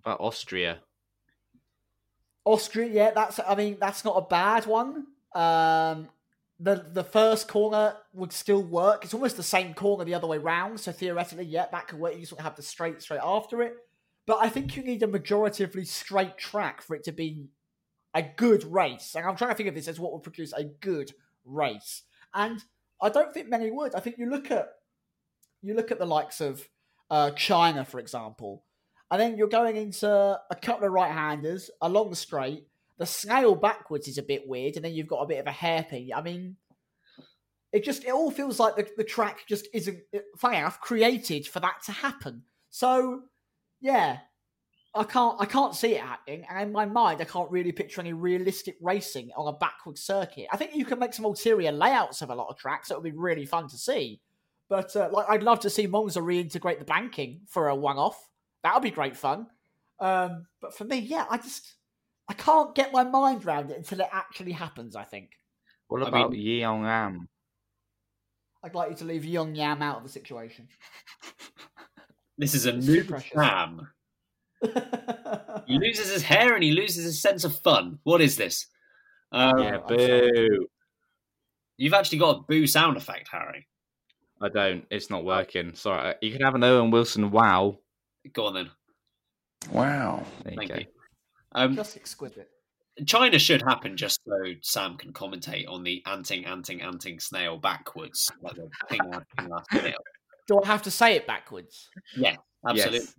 [SPEAKER 3] About Austria.
[SPEAKER 2] Austria, yeah, that's I mean that's not a bad one. Um, the the first corner would still work. It's almost the same corner the other way round, so theoretically, yeah, that could work. You just have the straight straight after it. But I think you need a majoritively straight track for it to be a good race. And I'm trying to think of this as what would produce a good race. And I don't think many would. I think you look at you look at the likes of uh, China, for example, and then you're going into a couple of right-handers along the straight. The snail backwards is a bit weird, and then you've got a bit of a hairpin. I mean, it just it all feels like the, the track just isn't funny enough created for that to happen. So yeah, I can't I can't see it happening, and in my mind, I can't really picture any realistic racing on a backward circuit. I think you can make some ulterior layouts of a lot of tracks that would be really fun to see. But uh, like, I'd love to see Monza reintegrate the banking for a one-off. That would be great fun. Um, but for me, yeah, I just I can't get my mind around it until it actually happens. I think
[SPEAKER 3] What
[SPEAKER 1] I
[SPEAKER 3] about
[SPEAKER 1] mean-
[SPEAKER 3] Yeongam?
[SPEAKER 2] I'd like you to leave Yeongam out of the situation.
[SPEAKER 1] This is a
[SPEAKER 2] It's
[SPEAKER 1] new
[SPEAKER 2] too precious.
[SPEAKER 1] Sam. He loses his hair and he loses his sense of fun. What is this? Um,
[SPEAKER 3] yeah, boo.
[SPEAKER 1] You've actually got a boo sound effect, Harry.
[SPEAKER 3] I don't. It's not working. Sorry. You can have an Owen Wilson wow.
[SPEAKER 1] Go on then.
[SPEAKER 4] Wow.
[SPEAKER 3] There you
[SPEAKER 1] Thank
[SPEAKER 3] go.
[SPEAKER 1] you. Um,
[SPEAKER 2] just exquisite.
[SPEAKER 1] China should happen just so Sam can commentate on the anting, anting, anting snail backwards. Like the ping, out, ping, snail.
[SPEAKER 2] Do I have to say it backwards?
[SPEAKER 1] Yeah, absolutely.
[SPEAKER 3] Yes.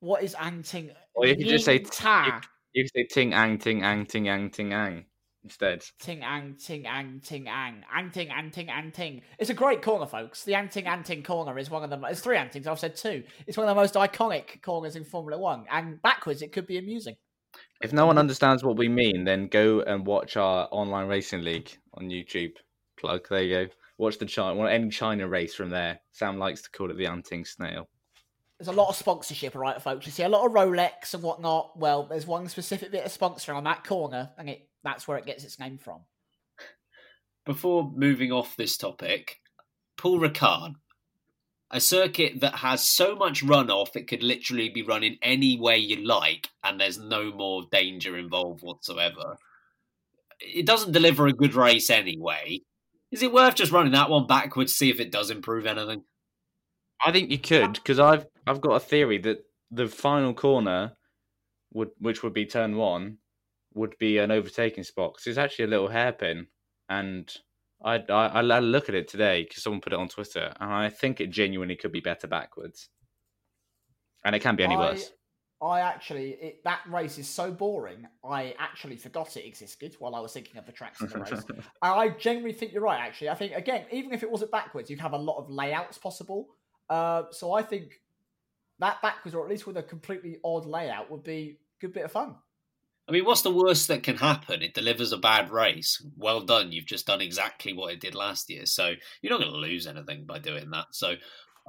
[SPEAKER 2] What is anting?
[SPEAKER 3] Or you could just say
[SPEAKER 2] ta.
[SPEAKER 3] You can say ting ang ting ang ting ang ting ang. Instead.
[SPEAKER 2] Ting ang ting ang ting ang ang ting ang ting ang ting. It's a great corner, folks. The anting anting corner is one of them. It's three antings. I've said two. It's one of the most iconic corners in Formula One. And backwards, it could be amusing.
[SPEAKER 3] If no one understands what we mean, then go and watch our online racing league on YouTube. Plug. There you go. Watch the China, any China race from there. Sam likes to call it the Anting Snail.
[SPEAKER 2] There's a lot of sponsorship, right, folks? You see a lot of Rolex and whatnot. Well, there's one specific bit of sponsoring on that corner, and it that's where it gets its name from.
[SPEAKER 1] Before moving off this topic, Paul Ricard, a circuit that has so much runoff it could literally be running any way you like, and there's no more danger involved whatsoever. It doesn't deliver a good race anyway. Is it worth just running that one backwards, see if it does improve anything?
[SPEAKER 3] I think you could because I've I've got a theory that the final corner would which would be turn one would be an overtaking spot because it's actually a little hairpin, and I I, I look at it today because someone put it on Twitter, and I think it genuinely could be better backwards, and it can be any
[SPEAKER 2] I,
[SPEAKER 3] worse.
[SPEAKER 2] I actually it, that race is so boring. I actually forgot it existed while I was thinking of the tracks in the race. I genuinely think you're right. Actually, I think again, even if it wasn't backwards, you'd have a lot of layouts possible. Uh, so I think that backwards, or at least with a completely odd layout, would be a good bit of fun.
[SPEAKER 1] I mean, what's the worst that can happen? It delivers a bad race. Well done. You've just done exactly what it did last year. So you're not going to lose anything by doing that. So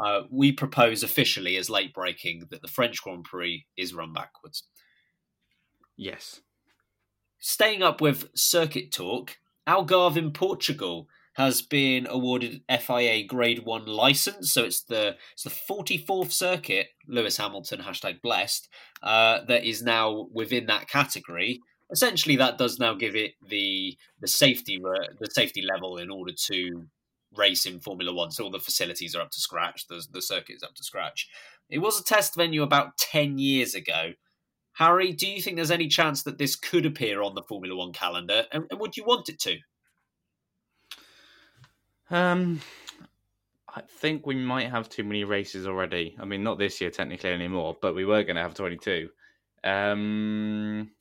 [SPEAKER 1] uh, we propose officially as late breaking that the French Grand Prix is run backwards.
[SPEAKER 3] Yes.
[SPEAKER 1] Staying up with circuit talk, Algarve in Portugal has been awarded FIA Grade One license. So it's the it's the forty fourth circuit, Lewis Hamilton hashtag blessed, uh, that is now within that category. Essentially, that does now give it the the safety the safety level in order to race in Formula One. So all the facilities are up to scratch. The the circuit is up to scratch. It was a test venue about ten years ago. Harry, do you think there's any chance that this could appear on the Formula One calendar, and, and would you want it to?
[SPEAKER 3] Um, I think we might have too many races already. I mean, not this year technically anymore, but we were going to have 22. Um,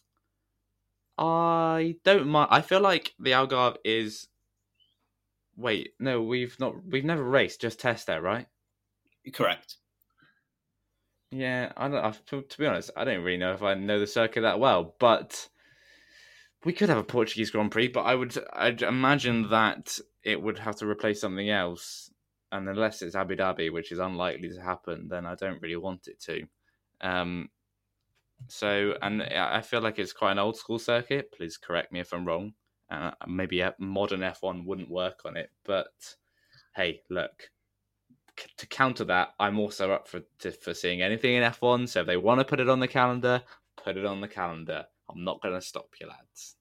[SPEAKER 3] I don't mind. I feel like the Algarve is. Wait, no, we've not. We've never raced, just test there, right?
[SPEAKER 1] Correct.
[SPEAKER 3] Yeah, I don't. To, to be honest, I don't really know if I know the circuit that well, but we could have a Portuguese Grand Prix. But I would, I'd imagine that it would have to replace something else. And unless it's Abu Dhabi, which is unlikely to happen, then I don't really want it to. Um, so, and I feel like it's quite an old school circuit. Please correct me if I'm wrong. Uh, maybe a modern F1 wouldn't work on it, but hey, look. C- to counter that, I'm also up for to, for seeing anything in F1. So if they want to put it on the calendar, put it on the calendar. I'm not going to stop you, lads.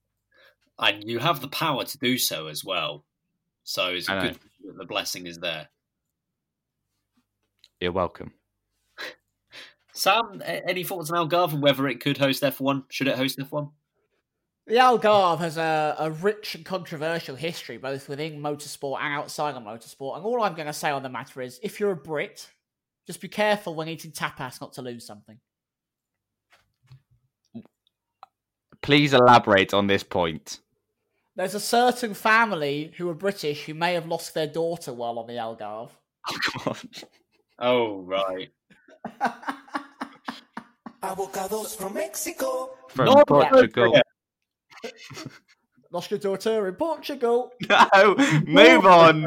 [SPEAKER 1] And you have the power to do so as well. So it's good that the blessing is there.
[SPEAKER 3] You're welcome.
[SPEAKER 1] Sam, any thoughts on Algarve and whether it could host F1? Should it host F1?
[SPEAKER 2] The Algarve has a, a rich and controversial history, both within motorsport and outside of motorsport. And all I'm going to say on the matter is if you're a Brit, just be careful when eating tapas not to lose something.
[SPEAKER 3] Please elaborate on this point.
[SPEAKER 2] There's a certain family who are British who may have lost their daughter while on the Algarve.
[SPEAKER 3] Oh, God.
[SPEAKER 1] Oh, right.
[SPEAKER 5] Avocados from Mexico.
[SPEAKER 3] From
[SPEAKER 1] Not
[SPEAKER 3] Portugal.
[SPEAKER 2] Lost your daughter in Portugal.
[SPEAKER 3] No, move on.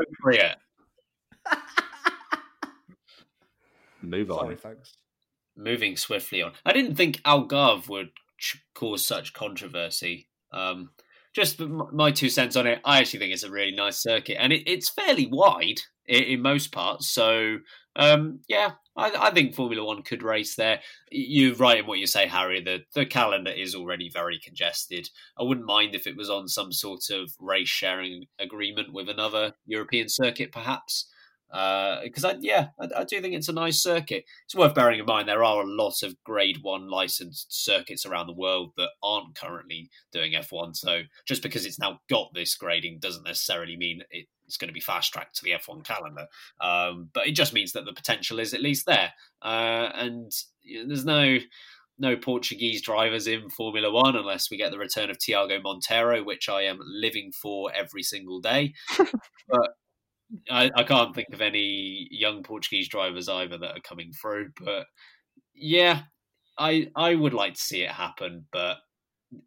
[SPEAKER 3] Move on.
[SPEAKER 2] Sorry, folks.
[SPEAKER 1] Moving swiftly on. I didn't think Algarve would cause such controversy. Um, just my two cents on it. I actually think it's a really nice circuit, and it, it's fairly wide in, in most parts. So, um, yeah, I, I, think Formula One could race there. You're right in what you say, Harry. The the calendar is already very congested. I wouldn't mind if it was on some sort of race sharing agreement with another European circuit, perhaps because uh, I yeah I, I, do think it's a nice circuit. It's worth bearing in mind there are a lot of Grade One licensed circuits around the world that aren't currently doing F1. So just because it's now got this grading doesn't necessarily mean it's going to be fast tracked to the F1 calendar. Um, but it just means that the potential is at least there, uh, and there's no no Portuguese drivers in Formula One unless we get the return of Tiago Monteiro, which I am living for every single day. but I, I can't think of any young Portuguese drivers either that are coming through. But yeah, I I would like to see it happen. But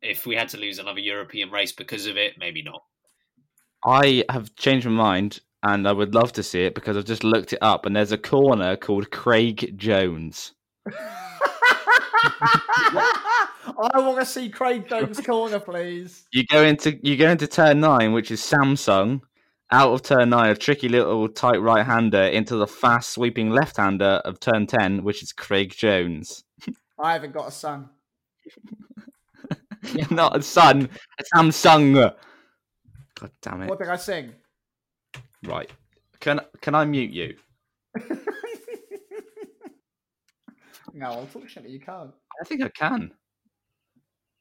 [SPEAKER 1] if we had to lose another European race because of it, maybe not.
[SPEAKER 3] I have changed my mind and I would love to see it because I've just looked it up and there's a corner called Craig Jones.
[SPEAKER 2] I want to see Craig Jones corner, please.
[SPEAKER 3] You go into you go into turn nine, which is Samsung. Out of turn nine, a tricky little tight right hander into the fast sweeping left hander of turn ten, which is Craig Jones.
[SPEAKER 2] I haven't got a son.
[SPEAKER 3] Not a son, a Samsung. God damn it!
[SPEAKER 2] What did I sing?
[SPEAKER 3] Right, can can I mute you?
[SPEAKER 2] no, unfortunately, you can't.
[SPEAKER 3] I think I can.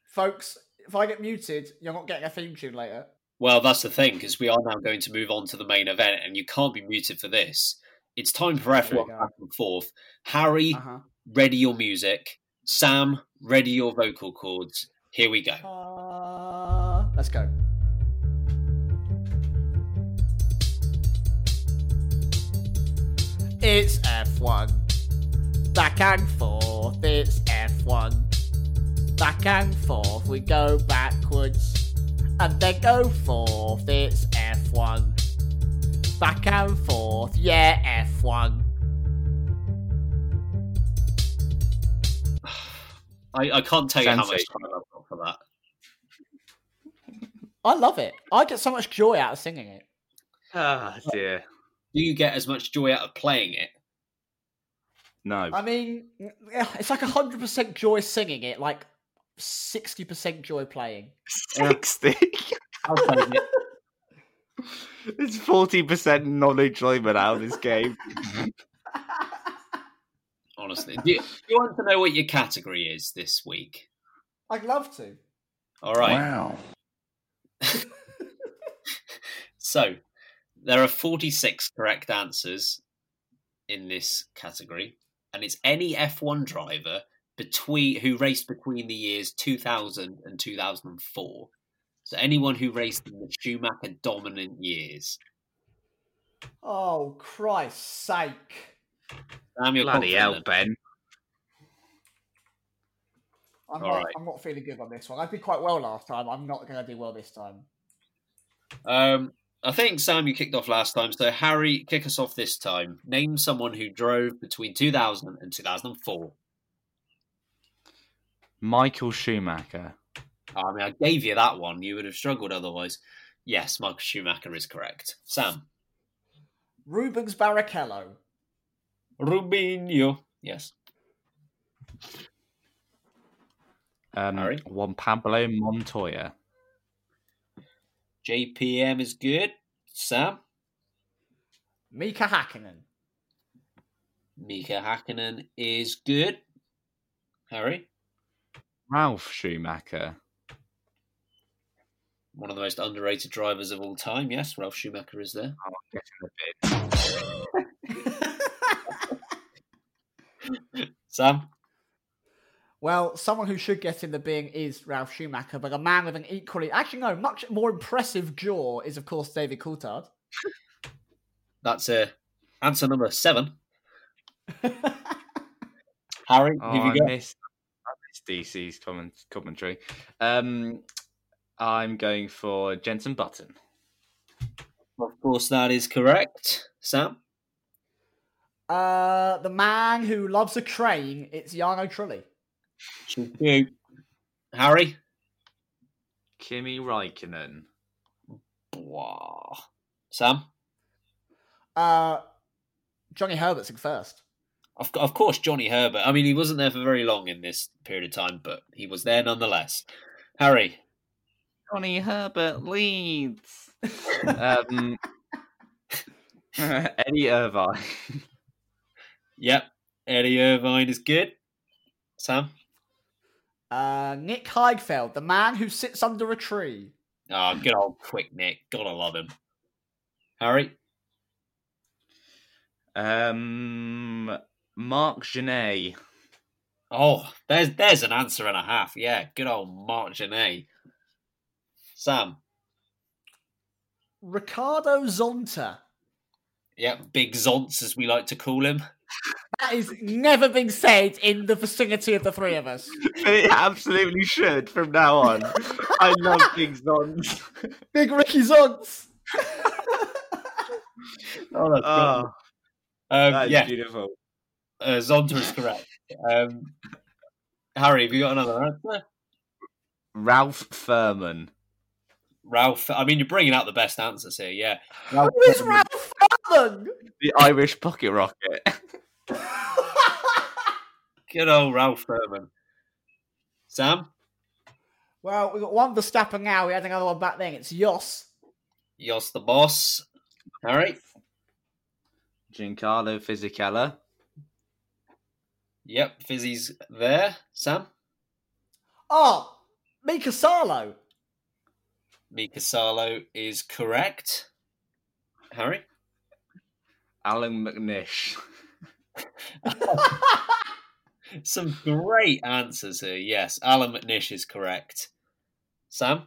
[SPEAKER 2] Folks, if I get muted, you're not getting a theme tune later.
[SPEAKER 1] Well, that's the thing because we are now going to move on to the main event, and you can't be muted for this. It's time for
[SPEAKER 2] There
[SPEAKER 1] F1 back and forth. Harry,
[SPEAKER 2] Uh-huh.
[SPEAKER 1] ready your music. Sam, ready your vocal cords. Here we go.
[SPEAKER 2] Uh, let's go. It's F1. Back and forth, it's F1. Back and forth, we go backwards. And then go forth, it's F1. Back and forth, yeah, F1.
[SPEAKER 1] I, I can't tell you how much time I've got for that.
[SPEAKER 2] I love it. I get so much joy out of singing it.
[SPEAKER 3] Ah dear.
[SPEAKER 1] Do you get as much joy out of playing it?
[SPEAKER 3] No.
[SPEAKER 2] I mean, it's like hundred percent joy singing it, like sixty percent joy playing.
[SPEAKER 3] Sixty.
[SPEAKER 1] I'll take it.
[SPEAKER 3] It's forty percent non-enjoyment out of this game.
[SPEAKER 1] Honestly, do you, do you want to know what your category is this week?
[SPEAKER 2] I'd love to.
[SPEAKER 1] All right.
[SPEAKER 4] Wow.
[SPEAKER 1] So there are 46 correct answers in this category, and it's any F1 driver between who raced between the years 2000 and 2004. So anyone who raced in the Schumacher dominant years.
[SPEAKER 2] Oh Christ's sake!
[SPEAKER 1] Sam, you're
[SPEAKER 3] Bloody hell,
[SPEAKER 1] confident.
[SPEAKER 3] Ben.
[SPEAKER 2] I'm
[SPEAKER 1] All
[SPEAKER 2] not.
[SPEAKER 1] right.
[SPEAKER 2] I'm not feeling good on this one. I did quite well last time. I'm not going to do well this time.
[SPEAKER 1] Um, I think Sam, you kicked off last time. So Harry, kick us off this time. Name someone who drove between 2000 and 2004.
[SPEAKER 3] Michael Schumacher.
[SPEAKER 1] I mean, I gave you that one. You would have struggled otherwise. Yes, Michael Schumacher is correct. Sam.
[SPEAKER 2] Rubens Barrichello.
[SPEAKER 1] Rubinho. Yes.
[SPEAKER 3] Um,
[SPEAKER 1] Harry?
[SPEAKER 3] Juan Pablo Montoya.
[SPEAKER 1] JPM is good. Sam.
[SPEAKER 2] Mika Hakkinen.
[SPEAKER 1] Mika Hakkinen is good. Harry.
[SPEAKER 3] Ralf Schumacher.
[SPEAKER 1] One of the most underrated drivers of all time. Yes, Ralf Schumacher is there.
[SPEAKER 3] Oh, get in the bin.
[SPEAKER 1] Sam.
[SPEAKER 2] Well, someone who should get in the bin is Ralf Schumacher, but a man with an equally, actually no, much more impressive jaw is of course David Coulthard.
[SPEAKER 1] That's uh, answer number seven. Harry,
[SPEAKER 3] Oh,
[SPEAKER 1] have you got?
[SPEAKER 3] missed, I missed DC's comment, commentary. Um, I'm going for Jenson Button.
[SPEAKER 1] Of course, that is correct. Sam.
[SPEAKER 2] Uh, the man who loves a crane. it's Jarno Trulli.
[SPEAKER 1] Harry.
[SPEAKER 3] Kimi Raikkonen.
[SPEAKER 1] Wow. Sam.
[SPEAKER 2] Uh, Johnny Herbert's in first.
[SPEAKER 1] Of, of course, Johnny Herbert. I mean, he wasn't there for very long in this period of time, but he was there nonetheless. Harry.
[SPEAKER 3] Johnny Herbert leads. um, Eddie Irvine.
[SPEAKER 1] Yep. Eddie Irvine is good. Sam.
[SPEAKER 2] Uh, Nick Heidfeld, the man who sits under a tree.
[SPEAKER 1] Oh, good old quick Nick. Gotta love him. Harry.
[SPEAKER 3] Um, Mark Gené.
[SPEAKER 1] Oh, there's there's an answer and a half. Yeah, good old Mark Gené. Sam.
[SPEAKER 2] Ricardo Zonta.
[SPEAKER 1] Yeah, Big Zonts as we like to call him.
[SPEAKER 2] That is never been said in the vicinity of the three of us.
[SPEAKER 3] It absolutely should from now on. I love Big Zons.
[SPEAKER 2] Big Ricky Zonts.
[SPEAKER 1] Oh, that's
[SPEAKER 3] Oh,
[SPEAKER 1] um,
[SPEAKER 3] that's
[SPEAKER 1] yeah,
[SPEAKER 3] beautiful.
[SPEAKER 1] Uh, Zonta is correct. Um, Harry, have you got another answer?
[SPEAKER 3] Ralph Firman.
[SPEAKER 1] Ralph, I mean, you're bringing out the best answers here. Yeah, Ralph
[SPEAKER 2] Who is
[SPEAKER 1] Firman.
[SPEAKER 2] Ralph Firman?
[SPEAKER 3] The Irish pocket rocket.
[SPEAKER 1] Good old Ralph Firman. Sam,
[SPEAKER 2] well, we've got one Verstappen now. We had another one back then. It's Jos.
[SPEAKER 1] Jos the boss. Harry,
[SPEAKER 3] Giancarlo Fisichella.
[SPEAKER 1] Yep, Fizzy's there. Sam,
[SPEAKER 2] Oh, Mika Salo.
[SPEAKER 1] Mika Salo is correct. Harry,
[SPEAKER 3] Alan McNish.
[SPEAKER 1] some great answers here. Yes, Alan McNish is correct. Sam,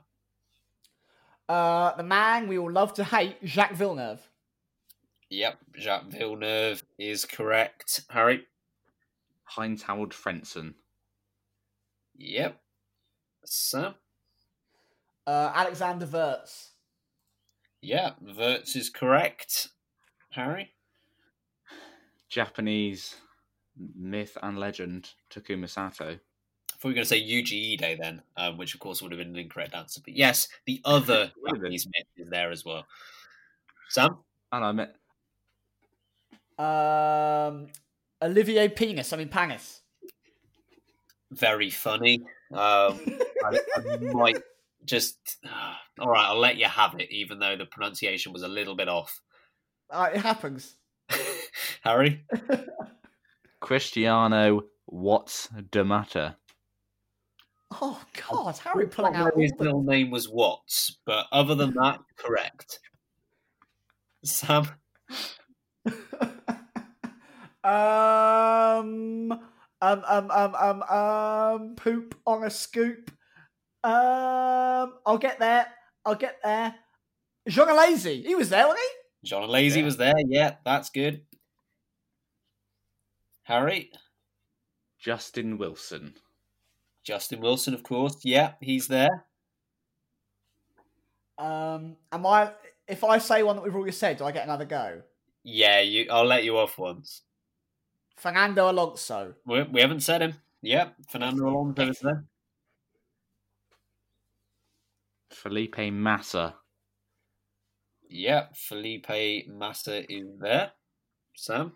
[SPEAKER 2] Uh, the man we all love to hate, Jacques Villeneuve.
[SPEAKER 1] yep, Jacques Villeneuve is correct. Harry,
[SPEAKER 3] Heinz Harald Frentzen.
[SPEAKER 1] yep. Sam,
[SPEAKER 2] Uh, Alexander Wurz.
[SPEAKER 1] yeah, Verts is correct. Harry,
[SPEAKER 3] Japanese myth and legend Takuma Sato.
[SPEAKER 1] I thought we were going to say Yuji Ide then, um, which of course would have been an incorrect answer. But yes, the other
[SPEAKER 3] Would have been.
[SPEAKER 1] Japanese myth is there as well. Sam,
[SPEAKER 3] And I met
[SPEAKER 2] Um, Olivier Penis. I mean Panis.
[SPEAKER 1] very funny. Um, I, I might just. all right, I'll let you have it, even though the pronunciation was a little bit off.
[SPEAKER 2] Uh, it happens.
[SPEAKER 1] Harry,
[SPEAKER 3] Cristiano What's the matter?
[SPEAKER 2] Oh God, Harry pulling out.
[SPEAKER 1] his
[SPEAKER 2] all the-
[SPEAKER 1] middle name was Watts, but other than that, correct. Sam,
[SPEAKER 2] um, um, um, um, um, um, poop on a scoop. Um, I'll get there. I'll get there. Jean Alesi. He was there, wasn't he?
[SPEAKER 1] John Lazy
[SPEAKER 3] Yeah.
[SPEAKER 1] was there. Yeah, that's good. Harry,
[SPEAKER 3] Justin Wilson.
[SPEAKER 1] Justin Wilson, of course. Yeah, he's there.
[SPEAKER 2] Um, am I? If I say one that we've already said, do I get another go?
[SPEAKER 1] Yeah, you. I'll let you off once.
[SPEAKER 2] Fernando Alonso.
[SPEAKER 1] We, we haven't said him. Yep, Fernando Alonso is there.
[SPEAKER 3] Felipe Massa.
[SPEAKER 1] Yep, Felipe Massa is there. Sam,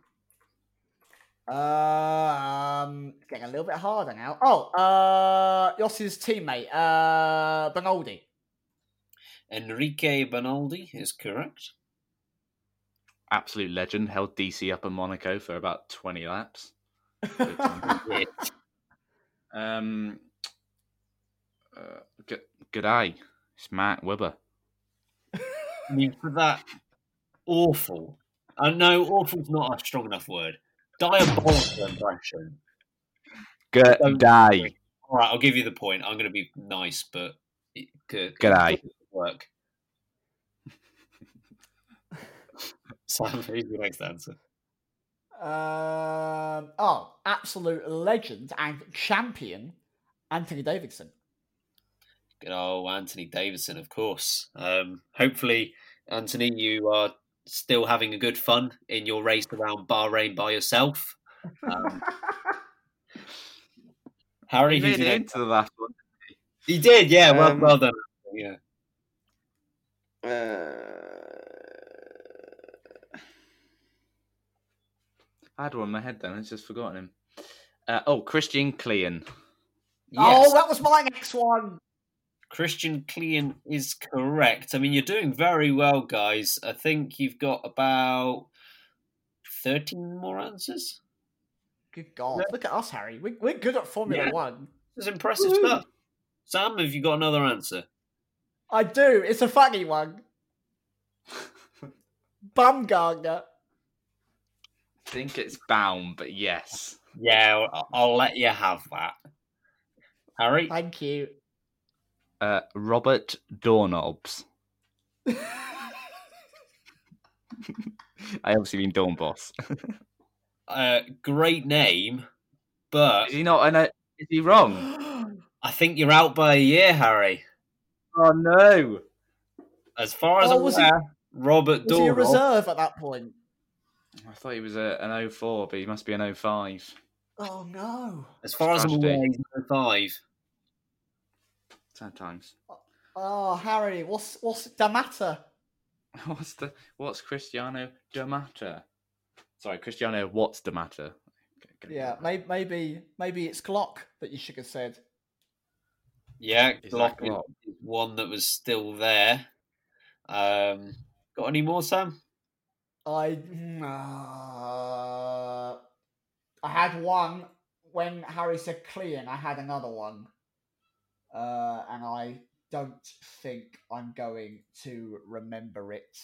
[SPEAKER 2] Um, it's getting a little bit harder now. Oh, uh, Jos's teammate, uh, Bernoldi.
[SPEAKER 1] Enrique Bernoldi is correct.
[SPEAKER 3] Absolute legend. Held DC up in Monaco for about 20 laps. Um, uh, good, good eye. It's Matt Webber.
[SPEAKER 1] I mean, for that awful. I know awful's not a strong enough word. Diabolical impression.
[SPEAKER 3] Good
[SPEAKER 1] Don't-
[SPEAKER 3] day.
[SPEAKER 1] All right, I'll give you the point. I'm going to be nice, but it could
[SPEAKER 3] Good eye.
[SPEAKER 1] work. Sam, who's your next answer?
[SPEAKER 2] Um, oh, absolute legend and champion, Anthony Davidson.
[SPEAKER 1] Good old Anthony Davidson, of course. Um, hopefully, Anthony, you are still having a good fun in your race around Bahrain by yourself. Um, Harry,
[SPEAKER 3] He
[SPEAKER 1] who's
[SPEAKER 3] made
[SPEAKER 1] your
[SPEAKER 3] it into the last one.
[SPEAKER 1] He did, yeah. Well,
[SPEAKER 3] Um,
[SPEAKER 1] well done. Yeah.
[SPEAKER 3] I had one in my head then. I've just forgotten him. Uh, oh, Christian Klien.
[SPEAKER 1] Yes,
[SPEAKER 2] Oh, that was my next one.
[SPEAKER 1] Christian Klien is correct. I mean, you're doing very well, guys. I think you've got about 13 more answers.
[SPEAKER 2] Good God, look at us, Harry. We, we're good at Formula
[SPEAKER 1] Yeah.
[SPEAKER 2] One.
[SPEAKER 1] It's impressive
[SPEAKER 2] Woo.
[SPEAKER 1] stuff. Sam, have you got another answer?
[SPEAKER 2] I do. It's a funny one. Bumgarner.
[SPEAKER 3] I think it's bound, but yes.
[SPEAKER 1] Yeah, I'll, I'll let you have that. Harry?
[SPEAKER 2] Thank you.
[SPEAKER 3] Uh, Robert Doorknobs. I obviously mean Doornbos.
[SPEAKER 1] Uh, great name, but
[SPEAKER 3] is he not? I know. Is he wrong?
[SPEAKER 1] I think you're out by a year, Harry.
[SPEAKER 3] Oh no!
[SPEAKER 1] As far as
[SPEAKER 2] Oh,
[SPEAKER 1] I'm
[SPEAKER 2] was he-
[SPEAKER 1] aware, Robert
[SPEAKER 2] Was he a reserve at that point?
[SPEAKER 3] I thought he was a, an 04, but he must be an 05.
[SPEAKER 2] Oh no.
[SPEAKER 1] As far as I'm aware, he's number five.
[SPEAKER 3] Sad times.
[SPEAKER 2] Oh, Harry, what's what's the matter?
[SPEAKER 3] What's the what's Cristiano de matter? Sorry, Cristiano, what's the matter?
[SPEAKER 2] Yeah, maybe maybe maybe it's Glock that you should have said.
[SPEAKER 1] Yeah,
[SPEAKER 3] Is
[SPEAKER 1] Glock
[SPEAKER 3] Glock?
[SPEAKER 1] one that was still there. Um, got any more, Sam?
[SPEAKER 2] I mm, uh, I had one when Harry said clean. I had another one, uh, and I don't think I'm going to remember it.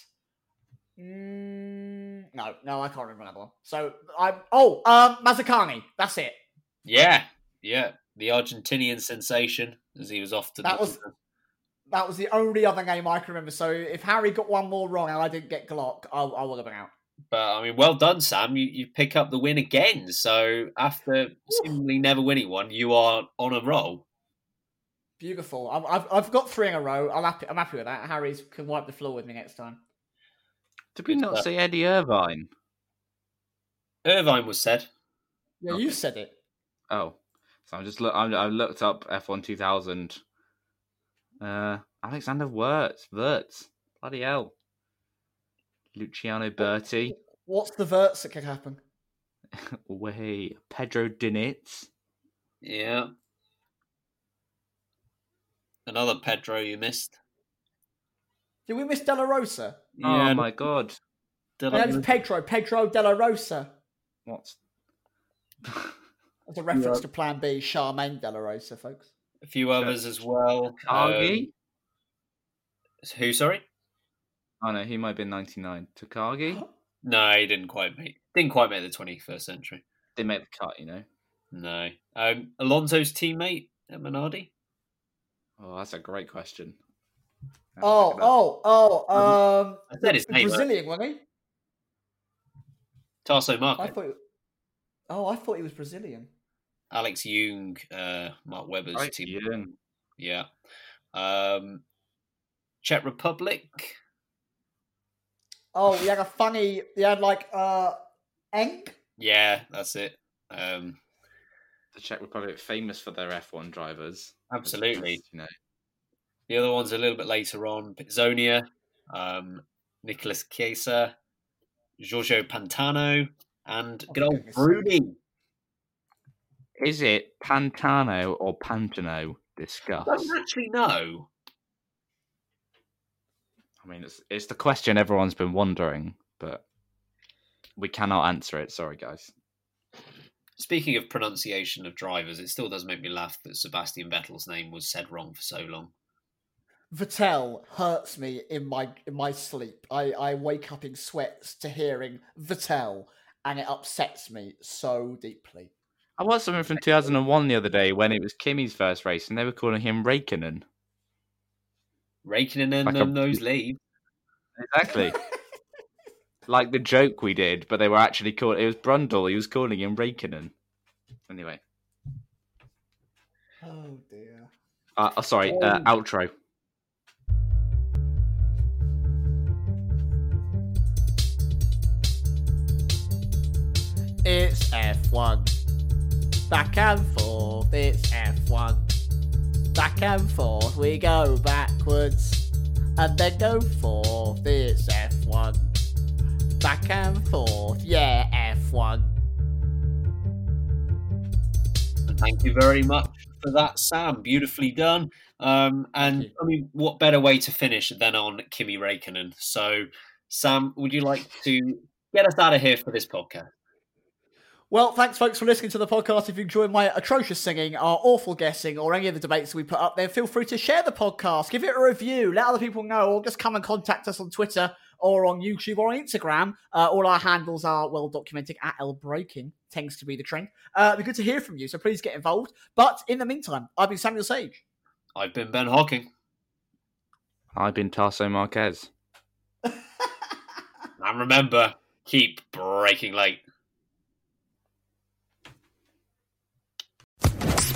[SPEAKER 2] Mm, no, no, I can't remember another one. So I oh um Mazzacane. That's it.
[SPEAKER 1] Yeah, yeah. The Argentinian sensation as he was off to
[SPEAKER 2] That
[SPEAKER 1] the
[SPEAKER 2] was- That was the only other name I can remember. So if Harry got one more wrong and I didn't get Glock, I, I would have been out.
[SPEAKER 1] But I mean, well done, Sam. You you pick up the win again. So after seemingly never winning one, you are on a roll.
[SPEAKER 2] Beautiful. I've, I've, I've got three in a row. I'm happy, I'm happy with that. Harry's can wipe the floor with me next time.
[SPEAKER 3] Did we not
[SPEAKER 1] stuff.
[SPEAKER 3] say Eddie Irvine?
[SPEAKER 1] Irvine was said.
[SPEAKER 2] Yeah, you said it.
[SPEAKER 3] Oh, so I just look. I, I looked up F1 2000. Uh, Alexander Wurz. Wurz. Bloody hell. Luciano Burti.
[SPEAKER 2] What's the verts that could happen?
[SPEAKER 3] Way. Pedro Diniz.
[SPEAKER 1] Yeah. Another Pedro you missed.
[SPEAKER 2] Did we miss Della Rosa?
[SPEAKER 3] oh my god.
[SPEAKER 1] Did
[SPEAKER 2] My
[SPEAKER 1] I
[SPEAKER 2] name's Pedro. Pedro de la Rosa.
[SPEAKER 3] What's.
[SPEAKER 2] That's a reference to Plan B, Charmaine Della Rosa, folks.
[SPEAKER 1] A few others as well.
[SPEAKER 3] Takagi?
[SPEAKER 1] Um, who? Sorry.
[SPEAKER 3] oh no, he might have been 99. Takagi?
[SPEAKER 1] No, he didn't quite make. Didn't quite make the 21st century.
[SPEAKER 3] Didn't make the cut, you know.
[SPEAKER 1] No. Um, Alonso's teammate at Minardi.
[SPEAKER 3] Oh, that's a great question.
[SPEAKER 2] Oh, oh, oh, um,
[SPEAKER 1] I said his
[SPEAKER 2] the
[SPEAKER 1] name.
[SPEAKER 2] Brazilian, wasn't he?
[SPEAKER 1] Tarso
[SPEAKER 2] I thought. Oh, I thought he was Brazilian.
[SPEAKER 1] Alex Yoong, uh, Mark Webber's
[SPEAKER 3] Right,
[SPEAKER 1] team.
[SPEAKER 3] Ian.
[SPEAKER 1] Yeah. Um, Czech Republic.
[SPEAKER 2] Oh, he had a funny. He had like uh, Enk.
[SPEAKER 1] Yeah, that's it. Um,
[SPEAKER 3] The Czech Republic, famous for their F1 drivers.
[SPEAKER 1] absolutely.
[SPEAKER 3] You know,
[SPEAKER 1] The other one's a little bit later on. Pizzonia, um, Nicholas Kiesa, Giorgio Pantano, and
[SPEAKER 2] Oh,
[SPEAKER 1] good old
[SPEAKER 2] goodness
[SPEAKER 1] Bruni.
[SPEAKER 3] Is it Pantano or Pantano? Discuss.
[SPEAKER 1] I don't actually know.
[SPEAKER 3] I mean, it's it's the question everyone's been wondering, but we cannot answer it. Sorry, guys.
[SPEAKER 1] Speaking of pronunciation of drivers, it still does make me laugh that Sebastian Vettel's name was said wrong for so long.
[SPEAKER 2] Vettel hurts me in my in my sleep. I, I wake up in sweats to hearing Vettel, and it upsets me so deeply.
[SPEAKER 3] I watched something from 2001 the other day when it was Kimi's first race, and they were calling him Raikkonen.
[SPEAKER 1] Raikkonen
[SPEAKER 3] Like
[SPEAKER 1] and those leaves.
[SPEAKER 3] Exactly. like the joke we did, but they were actually called. It was Brundle. He was calling him Raikkonen. Anyway,
[SPEAKER 2] Oh dear.
[SPEAKER 3] uh, oh, sorry. Uh, outro.
[SPEAKER 2] It's F1. Back and forth, it's F1. Back and forth, we go backwards and then go forth, it's F1. Back and forth, yeah, F1.
[SPEAKER 1] Thank you very much for that, Sam. Beautifully done. Um, and. I mean, what better way to finish than on Kimi Raikkonen? So, Sam, would you like to get us out of here for this podcast?
[SPEAKER 2] Well, thanks, folks, for listening to the podcast. If you enjoyed my atrocious singing, our awful guessing, or any of the debates we put up there, feel free to share the podcast, give it a review, let other people know, or just come and contact us on Twitter or on YouTube or on Instagram. Uh, all our handles are well documented at L Breaking, tends to be the trend. Uh, it'd be good to hear from you, so please get involved. But in the meantime, I've been Samuel Sage.
[SPEAKER 1] I've been Ben Hawking.
[SPEAKER 3] I've been Tarso Marques.
[SPEAKER 1] and remember, keep breaking late.